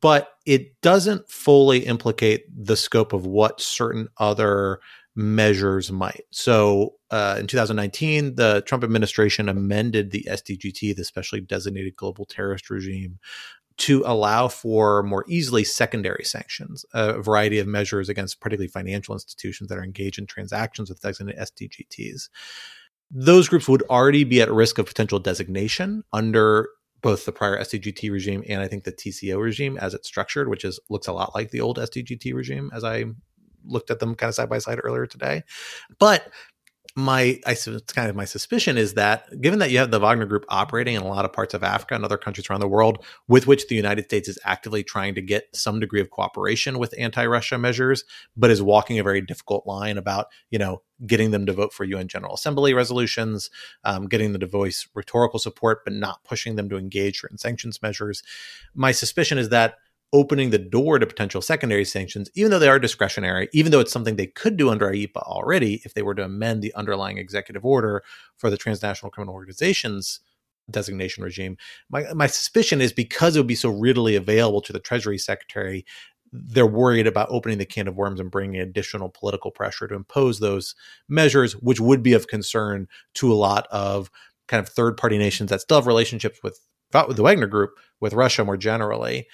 But it doesn't fully implicate the scope of what certain other measures might. So uh, in 2019, the Trump administration amended the SDGT, the specially designated global terrorist regime, to allow for more easily secondary sanctions, a variety of measures against particularly financial institutions that are engaged in transactions with designated SDGTs. Those groups would already be at risk of potential designation under both the prior SDGT regime and I think the TCO regime as it's structured, which is looks a lot like the old SDGT regime as I looked at them kind of side by side earlier today. But my I it's kind of my suspicion is that given that you have the Wagner Group operating in a lot of parts of Africa and other countries around the world, with which the United States is actively trying to get some degree of cooperation with anti-Russia measures, but is walking a very difficult line about you know getting them to vote for UN General Assembly resolutions, um, getting them to voice rhetorical support, but not pushing them to engage in sanctions measures. My suspicion is that opening the door to potential secondary sanctions, even though they are discretionary, even though it's something they could do under IEEPA already if they were to amend the underlying executive order for the transnational criminal organizations designation regime. My, my suspicion is because it would be so readily available to the Treasury Secretary, they're worried about opening the can of worms and bringing additional political pressure to impose those measures, which would be of concern to a lot of kind of third party nations that still have relationships with, with the Wagner Group, with Russia more generally.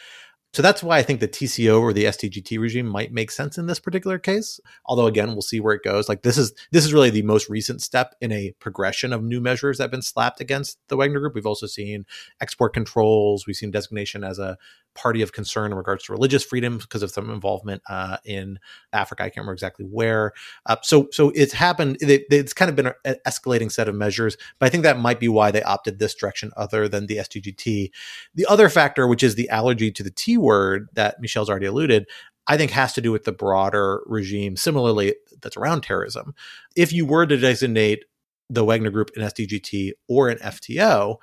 So that's why I think the TCO or the SDGT regime might make sense in this particular case. Although again, we'll see where it goes. Like this is this is really the most recent step in a progression of new measures that have been slapped against the Wagner Group. We've also seen export controls. We've seen designation as a party of concern in regards to religious freedom because of some involvement uh, in Africa. I can't remember exactly where. Uh, so, so it's happened. It, it's kind of been an escalating set of measures, but I think that might be why they opted this direction other than the SDGT. The other factor, which is the allergy to the T word that Michel's already alluded, I think has to do with the broader regime, similarly, that's around terrorism. If you were to designate the Wagner Group an SDGT or an FTO,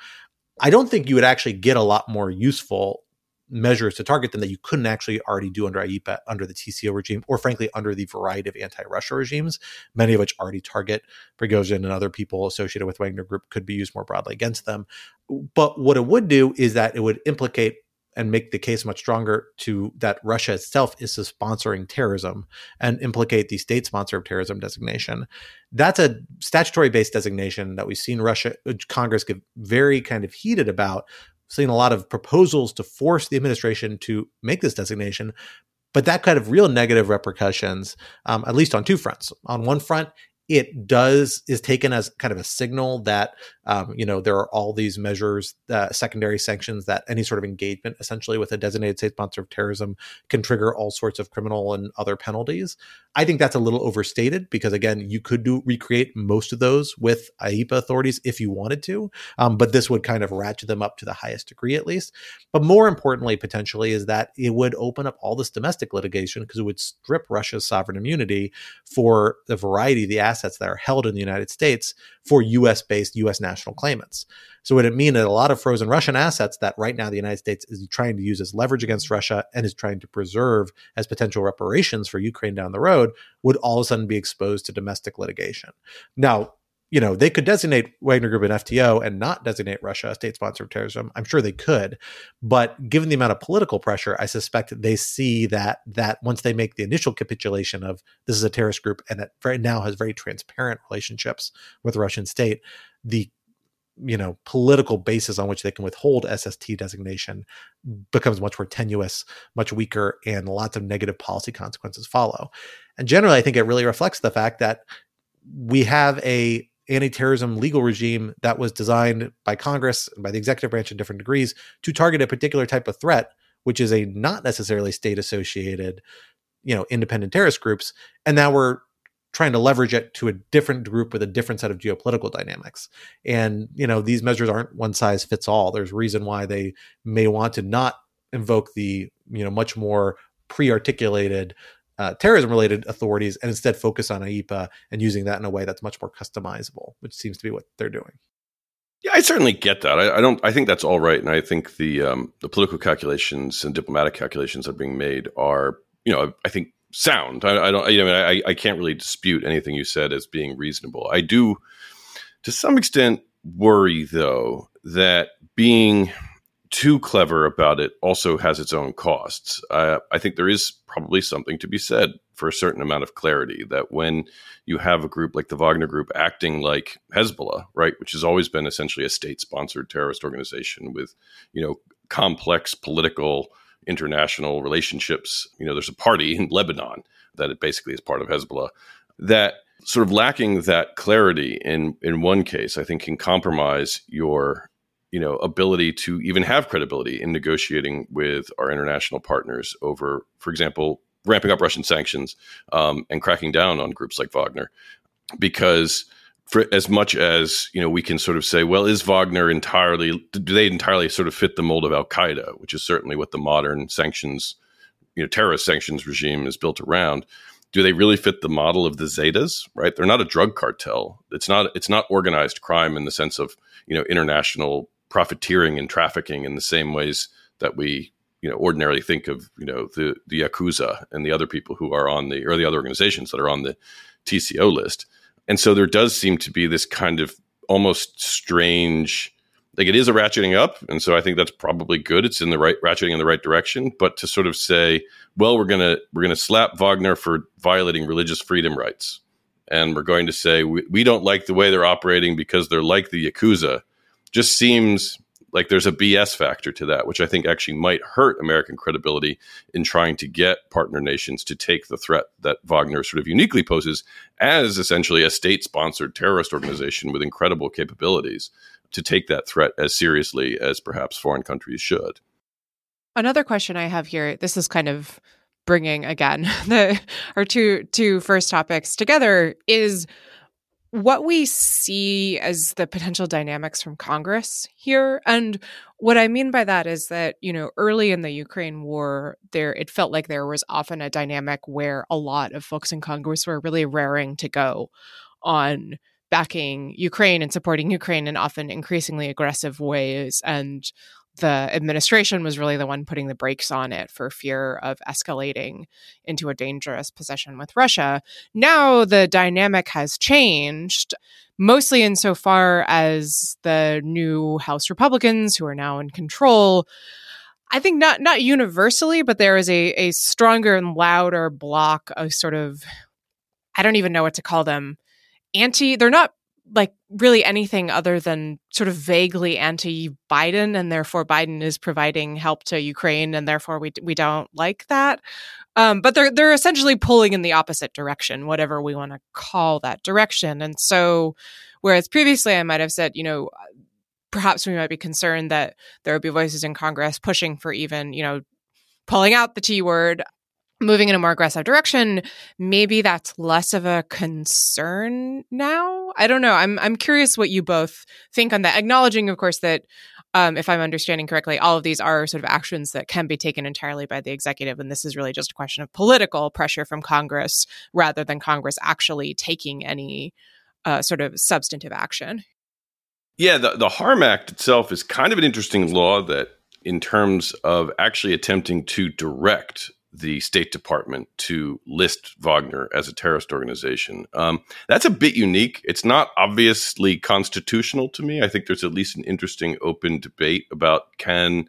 I don't think you would actually get a lot more useful measures to target them that you couldn't actually already do under IEEPA, under the TCO regime, or frankly, under the variety of anti Russia regimes, many of which already target Prigozhin and other people associated with Wagner Group could be used more broadly against them. But what it would do is that it would implicate and make the case much stronger to that Russia itself is sponsoring terrorism and implicate the state sponsor of terrorism designation. That's a statutory based designation that we've seen Russia uh, Congress get very kind of heated about seen a lot of proposals to force the administration to make this designation, but that kind of real negative repercussions, um, at least on two fronts. On one front, it does is taken as kind of a signal that um, you know there are all these measures, uh, secondary sanctions that any sort of engagement, essentially with a designated state sponsor of terrorism, can trigger all sorts of criminal and other penalties. I think that's a little overstated because again, you could do recreate most of those with IEEPA authorities if you wanted to, um, but this would kind of ratchet them up to the highest degree at least. But more importantly, potentially, is that it would open up all this domestic litigation because it would strip Russia's sovereign immunity for the variety of the assets that are held in the United States for US based US national claimants. So would it mean that a lot of frozen Russian assets that right now the United States is trying to use as leverage against Russia and is trying to preserve as potential reparations for Ukraine down the road would all of a sudden be exposed to domestic litigation. Now, you know, they could designate Wagner Group an FTO and not designate Russia a state sponsor of terrorism. I'm sure they could, but given the amount of political pressure, I suspect they see that that once they make the initial capitulation of this is a terrorist group and it right now has very transparent relationships with the Russian state, the you know political basis on which they can withhold SST designation becomes much more tenuous, much weaker, and lots of negative policy consequences follow. And generally, I think it really reflects the fact that we have a anti-terrorism legal regime that was designed by Congress and by the executive branch in different degrees to target a particular type of threat, which is a not necessarily state associated, you know, independent terrorist groups. And now we're trying to leverage it to a different group with a different set of geopolitical dynamics. And, you know, these measures aren't one size fits all. There's reason why they may want to not invoke the, you know, much more pre-articulated uh, terrorism related authorities and instead focus on IEEPA and using that in a way that's much more customizable, which seems to be what they're doing. Yeah, I certainly get that. I, I, don't. I think that's all right, and I think the um, the political calculations and diplomatic calculations that are being made are, you know, I think sound. I, I don't. You know, I, I can't really dispute anything you said as being reasonable. I do, to some extent, worry though that being too clever about it also has its own costs. Uh, I think there is probably something to be said for a certain amount of clarity that when you have a group like the Wagner Group acting like Hezbollah, right, which has always been essentially a state-sponsored terrorist organization with, you know, complex political international relationships. You know, there's a party in Lebanon that it basically is part of Hezbollah that sort of lacking that clarity in in one case, I think can compromise your you know ability to even have credibility in negotiating with our international partners over, for example, ramping up Russian sanctions um, and cracking down on groups like Wagner, because for as much as you know we can sort of say well is wagner entirely do they entirely sort of fit the mold of al qaeda which is certainly what the modern sanctions you know terrorist sanctions regime is built around do they really fit the model of the zetas right? They're not a drug cartel. It's not it's not organized crime in the sense of you know international profiteering and trafficking in the same ways that we you know ordinarily think of you know the the yakuza and the other people who are on the or the other organizations that are on the TCO list and so there does seem to be this kind of almost strange like it is a ratcheting up and so i think that's probably good. It's in the right ratcheting in the right direction. But to sort of say well we're going to we're going to slap wagner for violating religious freedom rights and we're going to say we, we don't like the way they're operating because they're like the yakuza just seems like there's a BS factor to that, which I think actually might hurt American credibility in trying to get partner nations to take the threat that Wagner sort of uniquely poses as essentially a state sponsored terrorist organization with incredible capabilities to take that threat as seriously as perhaps foreign countries should. Another question I have here this is kind of bringing again the our two two first topics together is what we see as the potential dynamics from Congress here. And what I mean by that is that, you know, early in the Ukraine war, there it felt like there was often a dynamic where a lot of folks in Congress were really raring to go on backing Ukraine and supporting Ukraine in often increasingly aggressive ways. And the administration was really the one putting the brakes on it for fear of escalating into a dangerous position with Russia. Now the dynamic has changed, mostly insofar as the new House Republicans who are now in control. I think not not universally, but there is a, a stronger and louder block of sort of I don't even know what to call them. Anti they're not like really anything other than sort of vaguely anti-Biden, and therefore Biden is providing help to Ukraine, and therefore we we don't like that. Um, but they're they're essentially pulling in the opposite direction, whatever we want to call that direction. And so, whereas previously I might have said, you know, perhaps we might be concerned that there would be voices in Congress pushing for even, you know, pulling out the T word moving in a more aggressive direction maybe that's less of a concern now? I don't know. I'm i'm curious what you both think on that acknowledging of course that um, if i'm understanding correctly all of these are sort of actions that can be taken entirely by the executive and this is really just a question of political pressure from congress rather than congress actually taking any uh, sort of substantive action. Yeah the, the harm act itself is kind of an interesting law that in terms of actually attempting to direct the State Department to list Wagner as a terrorist organization. Um, that's a bit unique. It's not obviously constitutional to me. I think there's at least an interesting open debate about can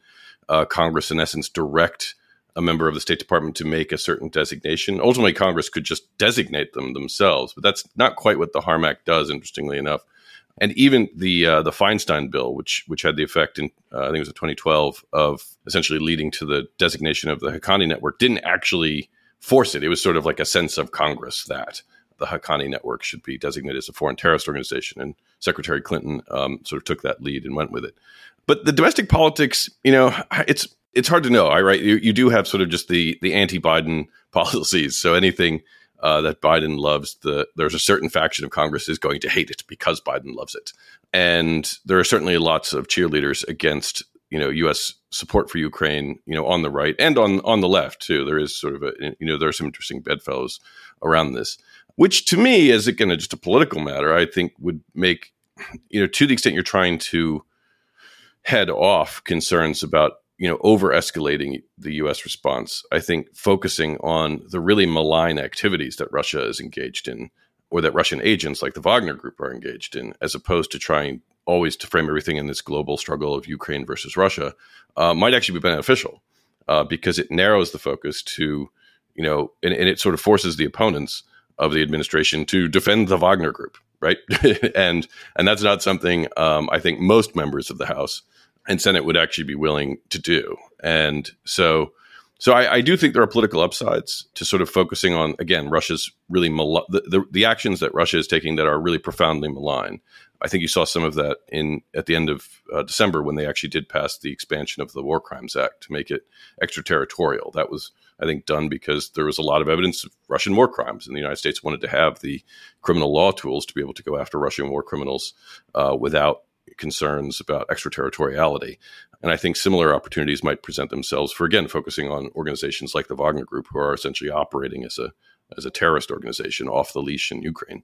uh, Congress, in essence, direct a member of the State Department to make a certain designation. Ultimately, Congress could just designate them themselves, but that's not quite what the Harm Act does. Interestingly enough, and even the uh, the Feinstein bill, which which had the effect in uh, I think it was in 2012 of essentially leading to the designation of the Haqqani network, didn't actually force it. It was sort of like a sense of Congress that the Haqqani network should be designated as a foreign terrorist organization, and Secretary Clinton um, sort of took that lead and went with it. But the domestic politics, you know, it's it's hard to know. I right, you, you do have sort of just the the anti-Biden policies, so anything uh, that Biden loves the there's a certain faction of Congress is going to hate it because Biden loves it, and there are certainly lots of cheerleaders against you know U.S. support for Ukraine, you know, on the right and on on the left too. There is sort of a you know there are some interesting bedfellows around this, which to me, as again just a political matter, I think would make you know to the extent you're trying to head off concerns about you know, over escalating the U.S. response. I think focusing on the really malign activities that Russia is engaged in, or that Russian agents like the Wagner Group are engaged in, as opposed to trying always to frame everything in this global struggle of Ukraine versus Russia, uh, might actually be beneficial uh, because it narrows the focus to, you know, and, and it sort of forces the opponents of the administration to defend the Wagner Group, right? and and that's not something um, I think most members of the House and Senate would actually be willing to do. And so, so I, I do think there are political upsides to sort of focusing on again Russia's really mal- the, the, the actions that Russia is taking that are really profoundly malign. I think you saw some of that in at the end of uh, December when they actually did pass the expansion of the War Crimes Act to make it extraterritorial. That was, I think, done because there was a lot of evidence of Russian war crimes, and the United States wanted to have the criminal law tools to be able to go after Russian war criminals uh, without concerns about extraterritoriality. And I think similar opportunities might present themselves for again focusing on organizations like the Wagner Group, who are essentially operating as a as a terrorist organization off the leash in Ukraine.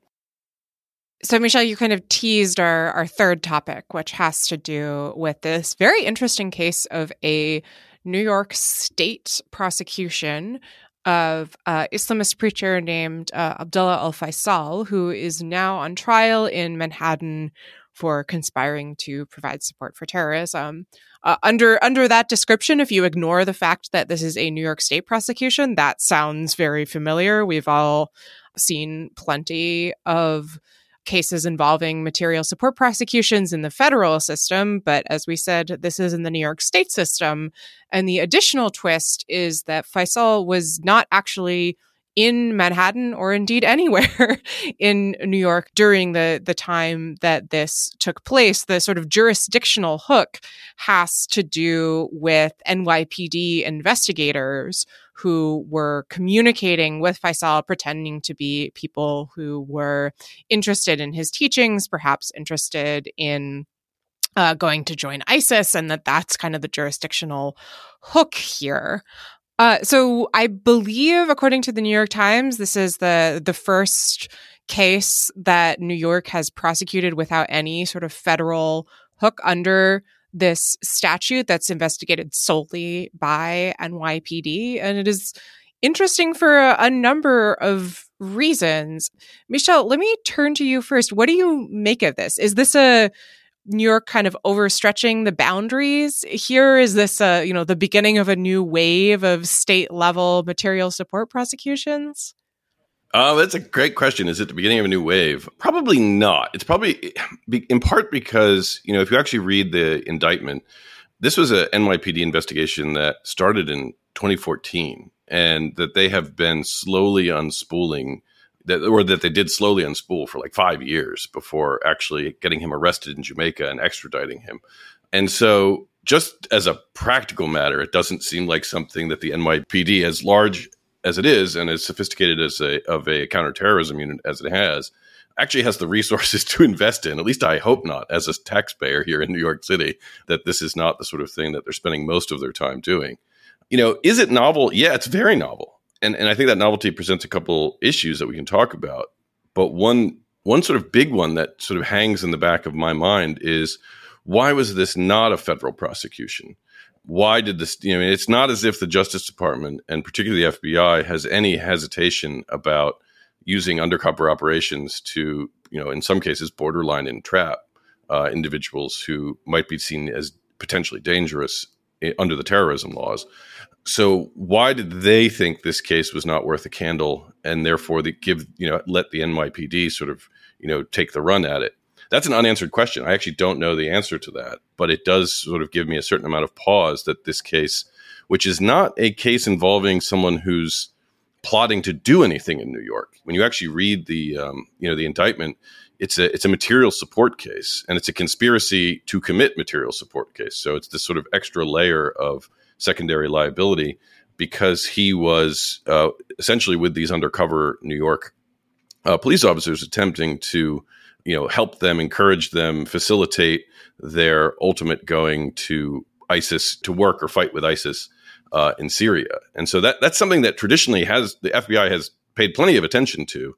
So, Michel, you kind of teased our, our third topic, which has to do with this very interesting case of a New York state prosecution of uh, Islamist preacher named uh, Abdullah al Faisal, who is now on trial in Manhattan for conspiring to provide support for terrorism. Uh, under under that description, if you ignore the fact that this is a New York State prosecution, that sounds very familiar. We've all seen plenty of cases involving material support prosecutions in the federal system. But as we said, this is in the New York state system. And the additional twist is that Faisal was not actually in Manhattan or indeed anywhere in New York during the the time that this took place. The sort of jurisdictional hook has to do with NYPD investigators who were communicating with Faisal, pretending to be people who were interested in his teachings, perhaps interested in uh, going to join ISIS, and that that's kind of the jurisdictional hook here. Uh, so I believe, according to the New York Times, this is the the first case that New York has prosecuted without any sort of federal hook under this statute that's investigated solely by NYPD. And it is interesting for a, a, number of reasons. Michel, let me turn to you first. What do you make of this? Is this a New York kind of overstretching the boundaries here? Is this a, you know, the beginning of a new wave of state level material support prosecutions? Oh, that's a great question. Is it the beginning of a new wave? Probably not. It's probably in part because, you know, if you actually read the indictment, this was a NYPD investigation that started in 2014 and that they have been slowly unspooling that or that they did slowly unspool for like 5 years before actually getting him arrested in Jamaica and extraditing him. And so just as a practical matter, it doesn't seem like something that the NYPD, as large as it is and as sophisticated as a of a counterterrorism unit as it has, actually has the resources to invest in. At least I hope not, as a taxpayer here in New York City, that this is not the sort of thing that they're spending most of their time doing. You know, is it novel? Yeah, it's very novel, and and I think that novelty presents a couple issues that we can talk about. But one one sort of big one that sort of hangs in the back of my mind is why was this not a federal prosecution? why did this you know it's not as if the justice department and particularly the fbi has any hesitation about using undercover operations to you know in some cases borderline entrap uh, individuals who might be seen as potentially dangerous under the terrorism laws so why did they think this case was not worth a candle and therefore give you know let the nypd sort of you know take the run at it that's an unanswered question. I actually don't know the answer to that, but it does sort of give me a certain amount of pause that this case, which is not a case involving someone who's plotting to do anything in New York. When you actually read the um, you know the indictment, it's a it's a material support case, and it's a conspiracy to commit material support case. So it's this sort of extra layer of secondary liability because he was uh, essentially with these undercover New York uh, police officers attempting to you know help them encourage them facilitate their ultimate going to isis to work or fight with isis uh, in syria. And so that that's something that traditionally has the fbi has paid plenty of attention to.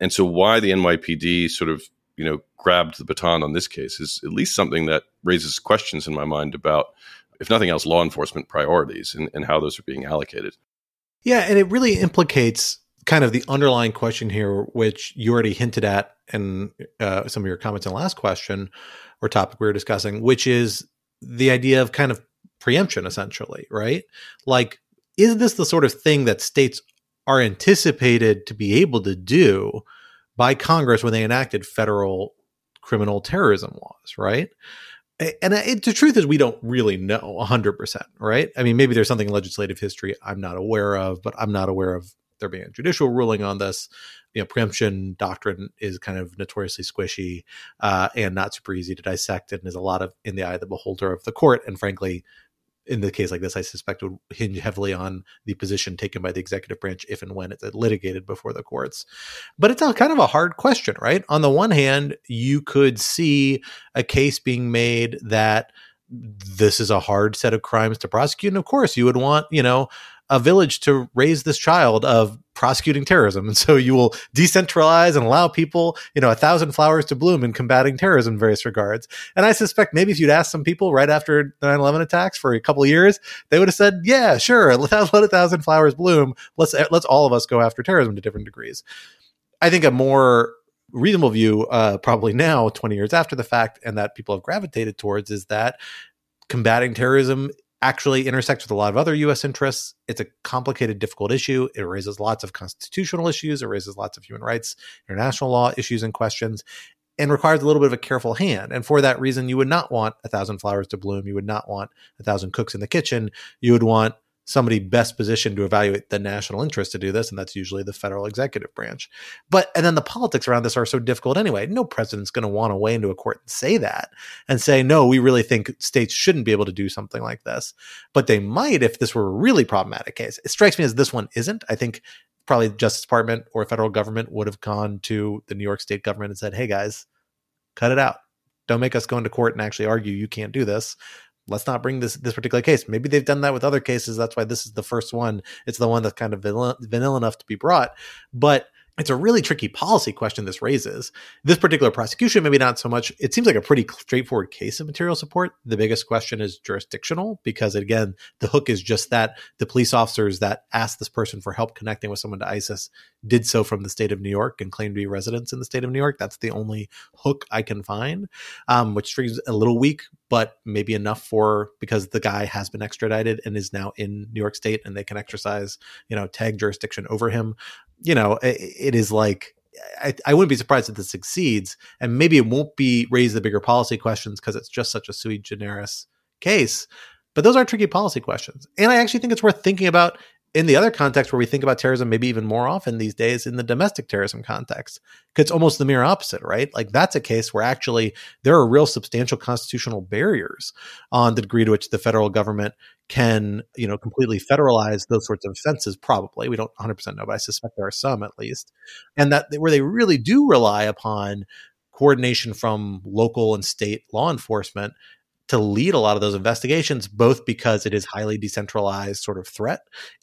And so why the nypd sort of you know grabbed the baton on this case is at least something that raises questions in my mind about if nothing else law enforcement priorities and, and how those are being allocated yeah and it really implicates kind of the underlying question here, which you already hinted at in uh, some of your comments in the last question or topic we were discussing, which is the idea of kind of preemption, essentially, right? Like, is this the sort of thing that states are anticipated to be able to do by Congress when they enacted federal criminal terrorism laws, right? And it, the truth is, we don't really know 100%, right? I mean, maybe there's something in legislative history I'm not aware of, but I'm not aware of there being a judicial ruling on this. You know, preemption doctrine is kind of notoriously squishy uh, and not super easy to dissect, and is a lot of in the eye of the beholder of the court. And frankly, in the case like this, I suspect would hinge heavily on the position taken by the executive branch if and when it's litigated before the courts. But it's a kind of a hard question, right? On the one hand, you could see a case being made that this is a hard set of crimes to prosecute. And of course, you would want, you know, a village to raise this child of prosecuting terrorism. And so you will decentralize and allow people, you know, a thousand flowers to bloom in combating terrorism in various regards. And I suspect maybe if you'd asked some people right after the 9-11 attacks for a couple of years, they would have said, yeah, sure, let, let a thousand flowers bloom. Let's, let's all of us go after terrorism to different degrees. I think a more reasonable view, uh, probably now, 20 years after the fact, and that people have gravitated towards is that combating terrorism actually intersects with a lot of other US interests. It's a complicated, difficult issue. It raises lots of constitutional issues, it raises lots of human rights, international law issues and questions, and requires a little bit of a careful hand. And for that reason, you would not want a thousand flowers to bloom. You would not want a thousand cooks in the kitchen. You would want somebody best positioned to evaluate the national interest to do this, and that's usually the federal executive branch. But and then the politics around this are so difficult anyway. No president's going to want to weigh into a court and say that and say, no, we really think states shouldn't be able to do something like this. But they might if this were a really problematic case. It strikes me as this one isn't. I think probably the Justice Department or federal government would have gone to the New York State government and said, hey guys, cut it out. Don't make us go into court and actually argue you can't do this let's not bring this this particular case. Maybe they've done that with other cases. That's why this is the first one. It's the one that's kind of vanilla, vanilla enough to be brought. But it's a really tricky policy question this raises. This particular prosecution, maybe not so much. It seems like a pretty straightforward case of material support. The biggest question is jurisdictional because, again, the hook is just that the police officers that asked this person for help connecting with someone to ISIS did so from the state of New York and claimed to be residents in the state of New York. That's the only hook I can find, um, which seems a little weak, but maybe enough for because the guy has been extradited and is now in New York State and they can exercise, you know, tag jurisdiction over him you know, it, it is like I, I, wouldn't be surprised if this succeeds, and maybe it won't be raise the bigger policy questions because it's just such a sui generis case. But those are tricky policy questions, and I actually think it's worth thinking about in the other context where we think about terrorism maybe even more often these days in the domestic terrorism context because it's almost the mirror opposite right? Like that's a case where actually there are real substantial constitutional barriers on the degree to which the federal government can you know completely federalize those sorts of offenses probably. We don't 100% know but i suspect there are some at least. And that where they really do rely upon coordination from local and state law enforcement to lead a lot of those investigations, both because it is highly decentralized sort of threat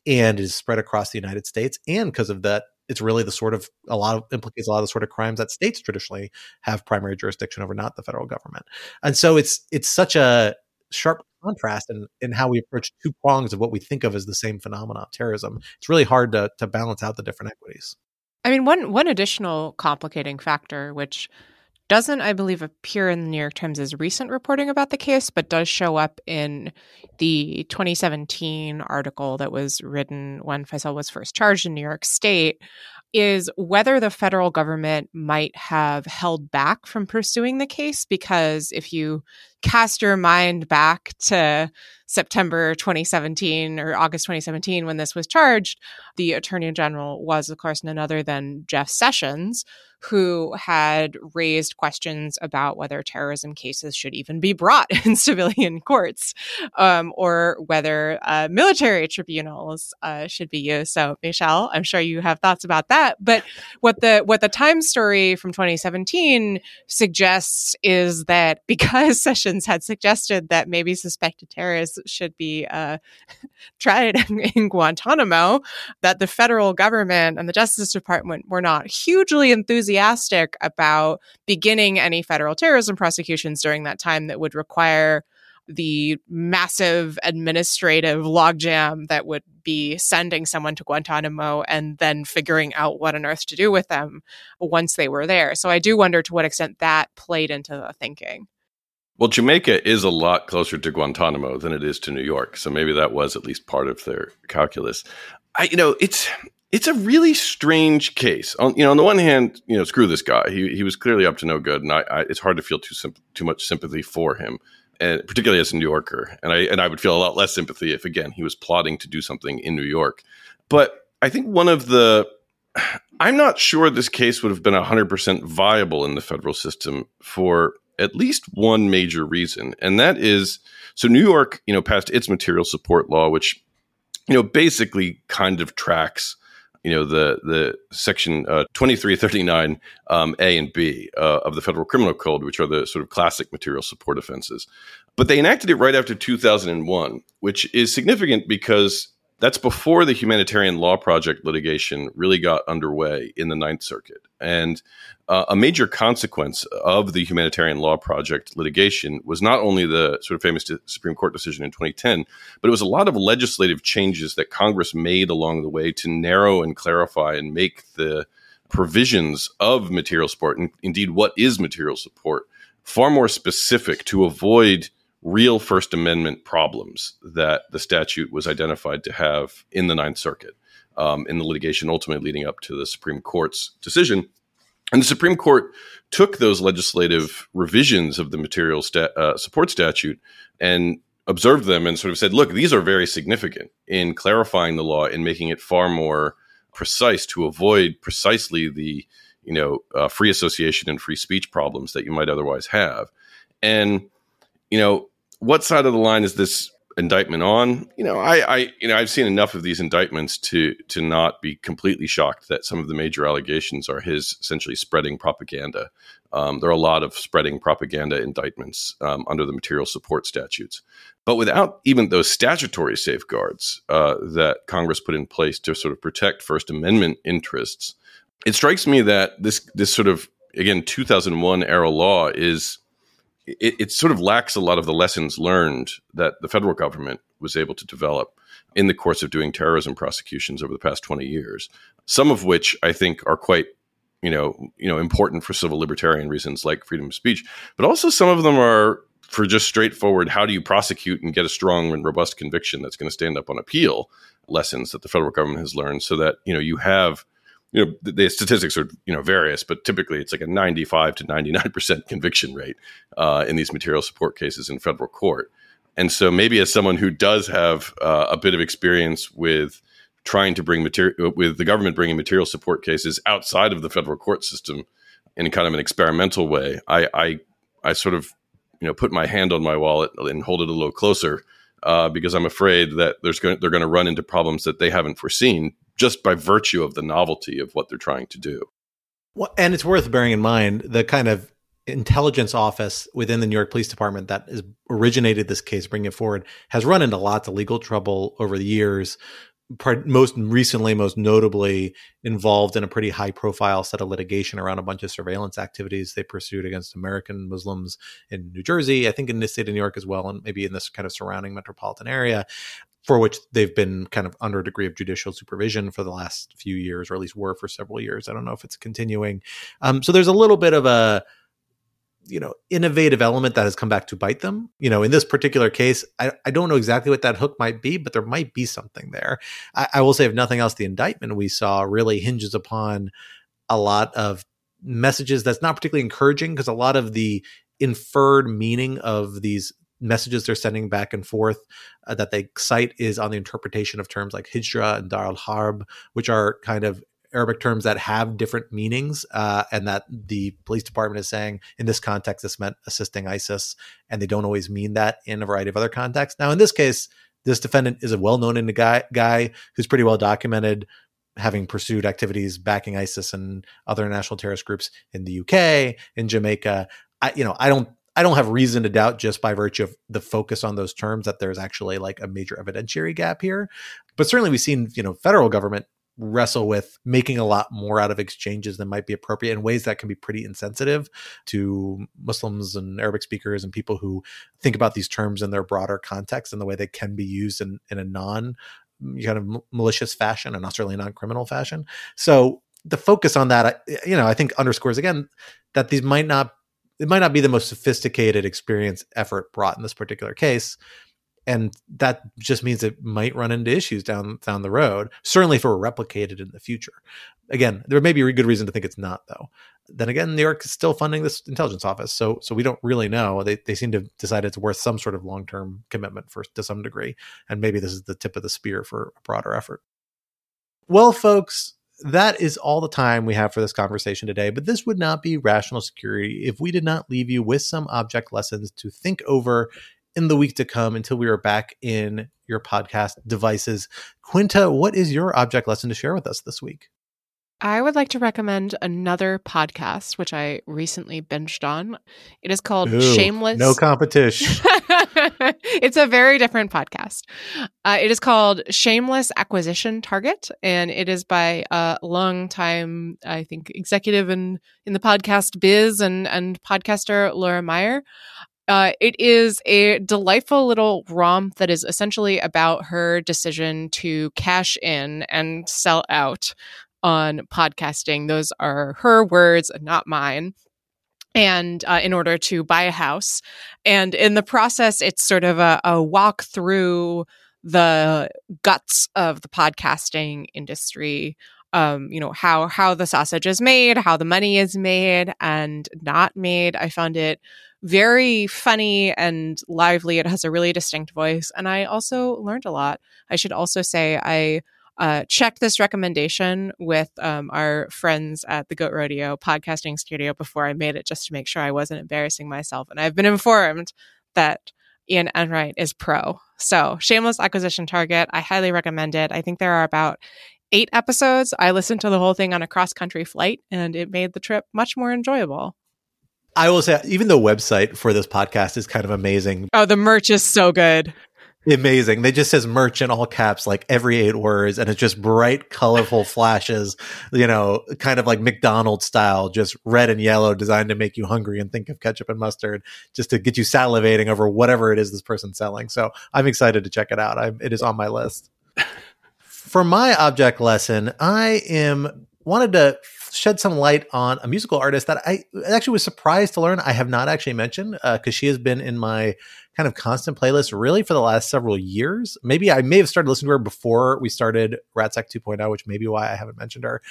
and is spread across the United States, and because of that, it's really the sort of a lot of implicates a lot of the sort of crimes that states traditionally have primary jurisdiction over, not the federal government. And so it's it's such a sharp contrast in, in how we approach two prongs of what we think of as the same phenomenon terrorism. It's really hard to to balance out the different equities. I mean, one one additional complicating factor, which doesn't, I believe, appear in the New York Times' recent reporting about the case, but does show up in the 2017 article that was written when Faisal was first charged in New York State, is whether the federal government might have held back from pursuing the case. Because if you cast your mind back to September 2017 or August 2017 when this was charged, the attorney general was, of course, none other than Jeff Sessions who had raised questions about whether terrorism cases should even be brought in civilian courts um, or whether uh, military tribunals uh, should be used. So, Michel, I'm sure you have thoughts about that. But what the what the Times story from 2017 suggests is that because Sessions had suggested that maybe suspected terrorists should be uh, tried in Guantanamo, that the federal government and the Justice Department were not hugely enthusiastic enthusiastic about beginning any federal terrorism prosecutions during that time that would require the massive administrative logjam that would be sending someone to Guantanamo and then figuring out what on earth to do with them once they were there. So I do wonder to what extent that played into the thinking. Well, Jamaica is a lot closer to Guantanamo than it is to New York, so maybe that was at least part of their calculus. I, you know, it's it's a really strange case. On you know, on the one hand, you know, screw this guy. He he was clearly up to no good, and I, I it's hard to feel too too much sympathy for him. and particularly as a New Yorker. And I and I would feel a lot less sympathy if again he was plotting to do something in New York. But I think one of the I'm not sure this case would have been 100% viable in the federal system for at least one major reason, and that is so New York, you know, passed its material support law, which you know basically kind of tracks you know the the section uh, 2339 um, a and b uh, of the federal criminal code which are the sort of classic material support offenses. But they enacted it right after 2001 which is significant because that's before the humanitarian law project litigation really got underway in the ninth circuit. And uh, a major consequence of the humanitarian law project litigation was not only the sort of famous Supreme Court decision in 2010, but it was a lot of legislative changes that Congress made along the way to narrow and clarify and make the provisions of material support, and indeed what is material support, far more specific to avoid real First Amendment problems that the statute was identified to have in the Ninth Circuit um, in the litigation ultimately leading up to the Supreme Court's decision and the Supreme Court took those legislative revisions of the material sta- uh, support statute and observed them and sort of said, look, these are very significant in clarifying the law and making it far more precise to avoid precisely the you know uh, free association and free speech problems that you might otherwise have. And you know what side of the line is this indictment on. You know, I, I, you know, I've seen enough of these indictments to to not be completely shocked that some of the major allegations are his essentially spreading propaganda. Um, there are a lot of spreading propaganda indictments um, under the material support statutes, but without even those statutory safeguards uh, that Congress put in place to sort of protect First Amendment interests, it strikes me that this this sort of again 2001 era law is it, it, sort of lacks a lot of the lessons learned that the federal government was able to develop in the course of doing terrorism prosecutions over the past 20 years some of which i think are quite you know you know important for civil libertarian reasons like freedom of speech but also some of them are for just straightforward how do you prosecute and get a strong and robust conviction that's going to stand up on appeal lessons that the federal government has learned so that you know you have you know the, the, statistics are you know various but typically it's like a 95 to 99% conviction rate uh, in these material support cases in federal court. And so maybe as someone who does have uh, a bit of experience with trying to bring material with the government bringing material support cases outside of the federal court system in kind of an experimental way i i, I sort of you know put my hand on my wallet and hold it a little closer uh, because I'm afraid that there's going, they're going to run into problems that they haven't foreseen just by virtue of the novelty of what they're trying to do. Well, and it's worth bearing in mind the kind of intelligence office within the New York Police Department that has originated this case, bringing it forward, has run into lots of legal trouble over the years. Most recently, most notably, involved in a pretty high profile set of litigation around a bunch of surveillance activities they pursued against American Muslims in New Jersey, I think in the state of New York as well, and maybe in this kind of surrounding metropolitan area for which they've been kind of under a degree of judicial supervision for the last few years, or at least were for several years. I don't know if it's continuing. Um, so there's a little bit of a you know innovative element that has come back to bite them you know in this particular case i, I don't know exactly what that hook might be but there might be something there I, I will say if nothing else the indictment we saw really hinges upon a lot of messages that's not particularly encouraging because a lot of the inferred meaning of these messages they're sending back and forth uh, that they cite is on the interpretation of terms like hijra and dar al harb, which are kind of Arabic terms that have different meanings, uh, and that the police department is saying in this context this meant assisting ISIS, and they don't always mean that in a variety of other contexts. Now, in this case, this defendant is a well-known guy, guy who's pretty well documented, having pursued activities backing ISIS and other national terrorist groups in the UK, in Jamaica. I, you know, I don't I don't have reason to doubt just by virtue of the focus on those terms that there's actually like a major evidentiary gap here. But certainly we've seen, you know, federal government wrestle with making a lot more out of exchanges than might be appropriate in ways that can be pretty insensitive to Muslims and Arabic speakers and people who think about these terms in their broader context and the way they can be used in, in a non kind of malicious fashion and not certainly non-criminal fashion. So the focus on that, you know, I think underscores again that these might not it might not be the most sophisticated experience effort brought in this particular case and that just means it might run into issues down down the road. Certainly, if it were replicated in the future. Again, there may be a good reason to think it's not, though. Then again, New York is still funding this intelligence office, so so we don't really know. They they seem to decide it's worth some sort of long term commitment for to some degree, and maybe this is the tip of the spear for a broader effort. Well, folks, that is all the time we have for this conversation today. But this would not be rational security if we did not leave you with some object lessons to think over in the week to come until we are back in your podcast devices. Quinta, what is your object lesson to share with us this week? I would like to recommend another podcast, which I recently binged on. It is called Ooh, Shameless. No competition. it's a very different podcast. Uh, it is called Shameless Acquisition Target, and it is by a longtime, I think, executive in in the podcast biz and and podcaster Laura Mayer. Uh, it is a delightful little romp that is essentially about her decision to cash in and sell out on podcasting. Those are her words, not mine. And uh, in order to buy a house. And in the process, it's sort of a, a walk through the guts of the podcasting industry. Um, you know how how the sausage is made, how the money is made and not made. I found it very funny and lively. It has a really distinct voice, and I also learned a lot. I should also say I uh, checked this recommendation with um, our friends at the Goat Rodeo podcasting studio before I made it, just to make sure I wasn't embarrassing myself. And I've been informed that Ian Enright is pro. So, shameless acquisition target. I highly recommend it. I think there are about eight episodes. I listened to the whole thing on a cross country flight, and it made the trip much more enjoyable. I will say, even the website for this podcast is kind of amazing. Oh, the merch is so good. Amazing. They just says merch in all caps, like every eight words, and it's just bright, colorful flashes, you know, kind of like McDonald's style, just red and yellow, designed to make you hungry and think of ketchup and mustard, just to get you salivating over whatever it is this person's selling. So I'm excited to check it out. I, it is on my list. For my object lesson, I am wanted to shed some light on a musical artist that I actually was surprised to learn I have not actually mentioned because uh, she has been in my kind of constant playlist really for the last several years. Maybe I may have started listening to her before we started Ratsec 2.0, which may be why I haven't mentioned her.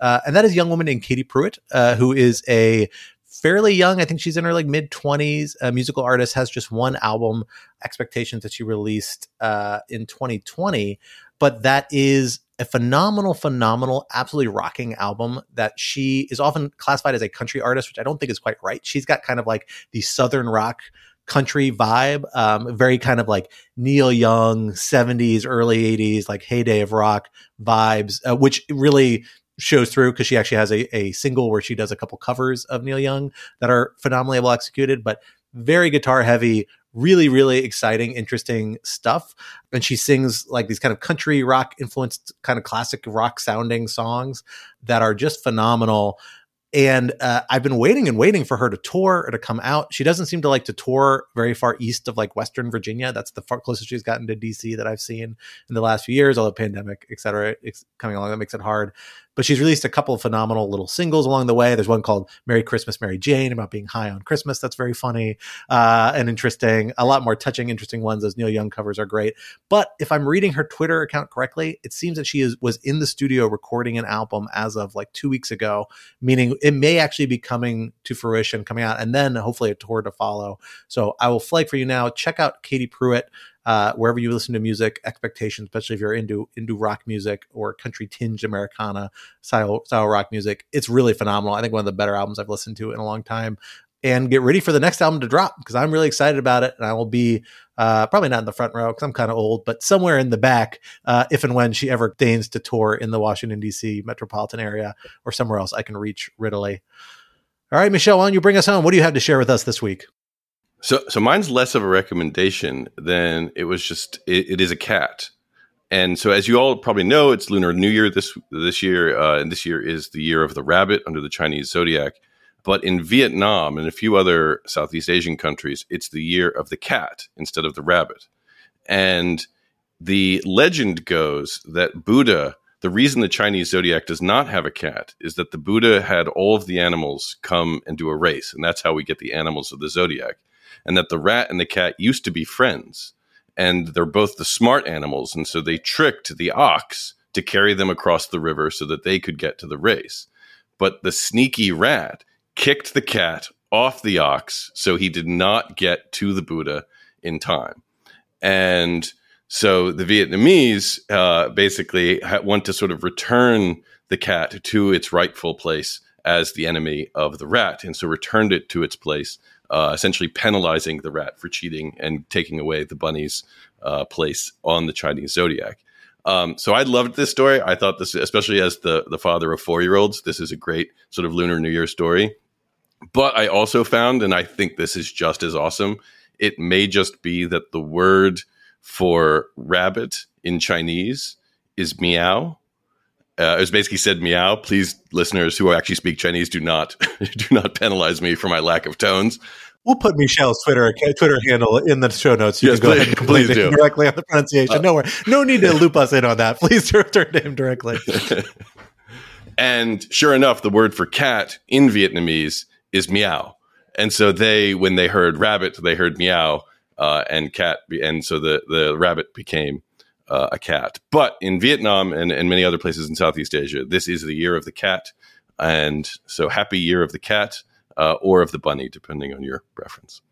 Uh, and that is a young woman named Katie Pruitt, uh, who is a fairly young. I think she's in her like mid 20s. A musical artist has just one album, Expectations, that she released uh, in 2020. But that is a phenomenal, phenomenal, absolutely rocking album that she is often classified as a country artist, which I don't think is quite right. She's got kind of like the southern rock country vibe, um, very kind of like Neil Young, 70s, early 80s, like heyday of rock vibes, uh, which really shows through because she actually has a, a single where she does a couple covers of Neil Young that are phenomenally well executed, but very guitar heavy, really, really exciting, interesting stuff. And she sings like these kind of country rock influenced, kind of classic rock sounding songs that are just phenomenal. And uh, I've been waiting and waiting for her to tour or to come out. She doesn't seem to like to tour very far east of like Western Virginia. That's the far closest she's gotten to DC that I've seen in the last few years, all the pandemic, et cetera, it's coming along. That makes it hard but she's released a couple of phenomenal little singles along the way. There's one called Merry Christmas, Mary Jane about being high on Christmas. That's very funny uh, and interesting. A lot more touching, interesting ones. Those Neil Young covers are great. But if I'm reading her Twitter account correctly, it seems that she is was in the studio recording an album as of like two weeks ago, meaning it may actually be coming to fruition, coming out, and then hopefully a tour to follow. So I will flag for you now. Check out Katie Pruitt uh, wherever you listen to music, expectations, especially if you're into into rock music or country tinged Americana style style rock music. It's really phenomenal. I think one of the better albums I've listened to in a long time. And get ready for the next album to drop because I'm really excited about it, and I will be uh, probably not in the front row because I'm kind of old, but somewhere in the back, uh, if and when she ever deigns to tour in the Washington D.C. metropolitan area or somewhere else I can reach readily. All right, Michel, why don't you bring us home? What do you have to share with us this week? So, so mine's less of a recommendation than it was just. it, it is a cat, and so as you all probably know, it's Lunar New Year this this year, uh, and this year is the year of the rabbit under the Chinese zodiac. But in Vietnam and a few other Southeast Asian countries, it's the year of the cat instead of the rabbit. And the legend goes that Buddha, the reason the Chinese zodiac does not have a cat is that the Buddha had all of the animals come and do a race. And that's how we get the animals of the zodiac and that the rat and the cat used to be friends. and they're both the smart animals. And so they tricked the ox to carry them across the river so that they could get to the race. But the sneaky rat kicked the cat off the ox so he did not get to the Buddha in time. And so the Vietnamese uh, basically want to sort of return the cat to its rightful place as the enemy of the rat, and so returned it to its place, uh, essentially penalizing the rat for cheating and taking away the bunny's uh, place on the Chinese zodiac. Um, so I loved this story. I thought this, especially as the the father of four year olds, this is a great sort of Lunar New Year story. But I also found, and I think this is just as awesome, it may just be that the word for rabbit in Chinese is meow. Uh, it was basically said meow. Please, listeners who actually speak Chinese, do not do not penalize me for my lack of tones. We'll put Michel's Twitter Twitter handle in the show notes. You Yes, can go please- ahead and please do. directly on the pronunciation. no, worry. no need to loop us in on that. Please turn to him directly. And sure enough, the word for cat in Vietnamese is meow. And so they, when they heard rabbit, they heard meow, uh, and cat, be- and so the the rabbit became uh, a cat. But in Vietnam and, and many other places in Southeast Asia, this is the year of the cat, and so happy year of the cat uh, or of the bunny, depending on your preference.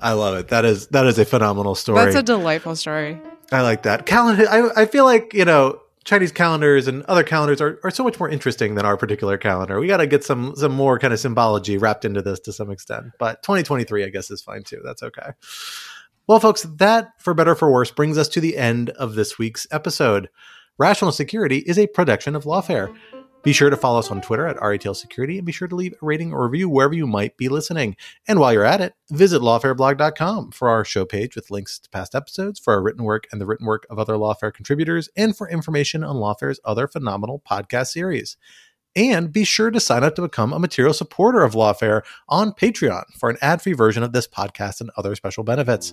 I love it. That is that is a phenomenal story. That's a delightful story. I like that calendar. I, I feel like you know Chinese calendars and other calendars are, are so much more interesting than our particular calendar. We got to get some some more kind of symbology wrapped into this to some extent. But 2023, I guess, is fine too. That's okay. Well, folks, that for better or for worse brings us to the end of this week's episode. Rational Security is a production of Lawfare. Be sure to follow us on Twitter at RETL Security and be sure to leave a rating or review wherever you might be listening. And while you're at it, visit lawfareblog.com for our show page with links to past episodes, for our written work and the written work of other Lawfare contributors, and for information on Lawfare's other phenomenal podcast series. And be sure to sign up to become a material supporter of Lawfare on Patreon for an ad free version of this podcast and other special benefits.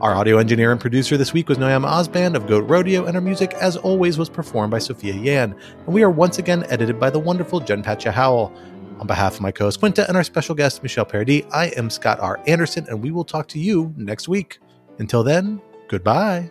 Our audio engineer and producer this week was Noam Osband of Goat Rodeo, and our music, as always, was performed by Sophia Yan. And we are once again edited by the wonderful Jen Patja Howell. On behalf of my co host Quinta and our special guest, Michel Paradis, I am Scott R. Anderson, and we will talk to you next week. Until then, goodbye.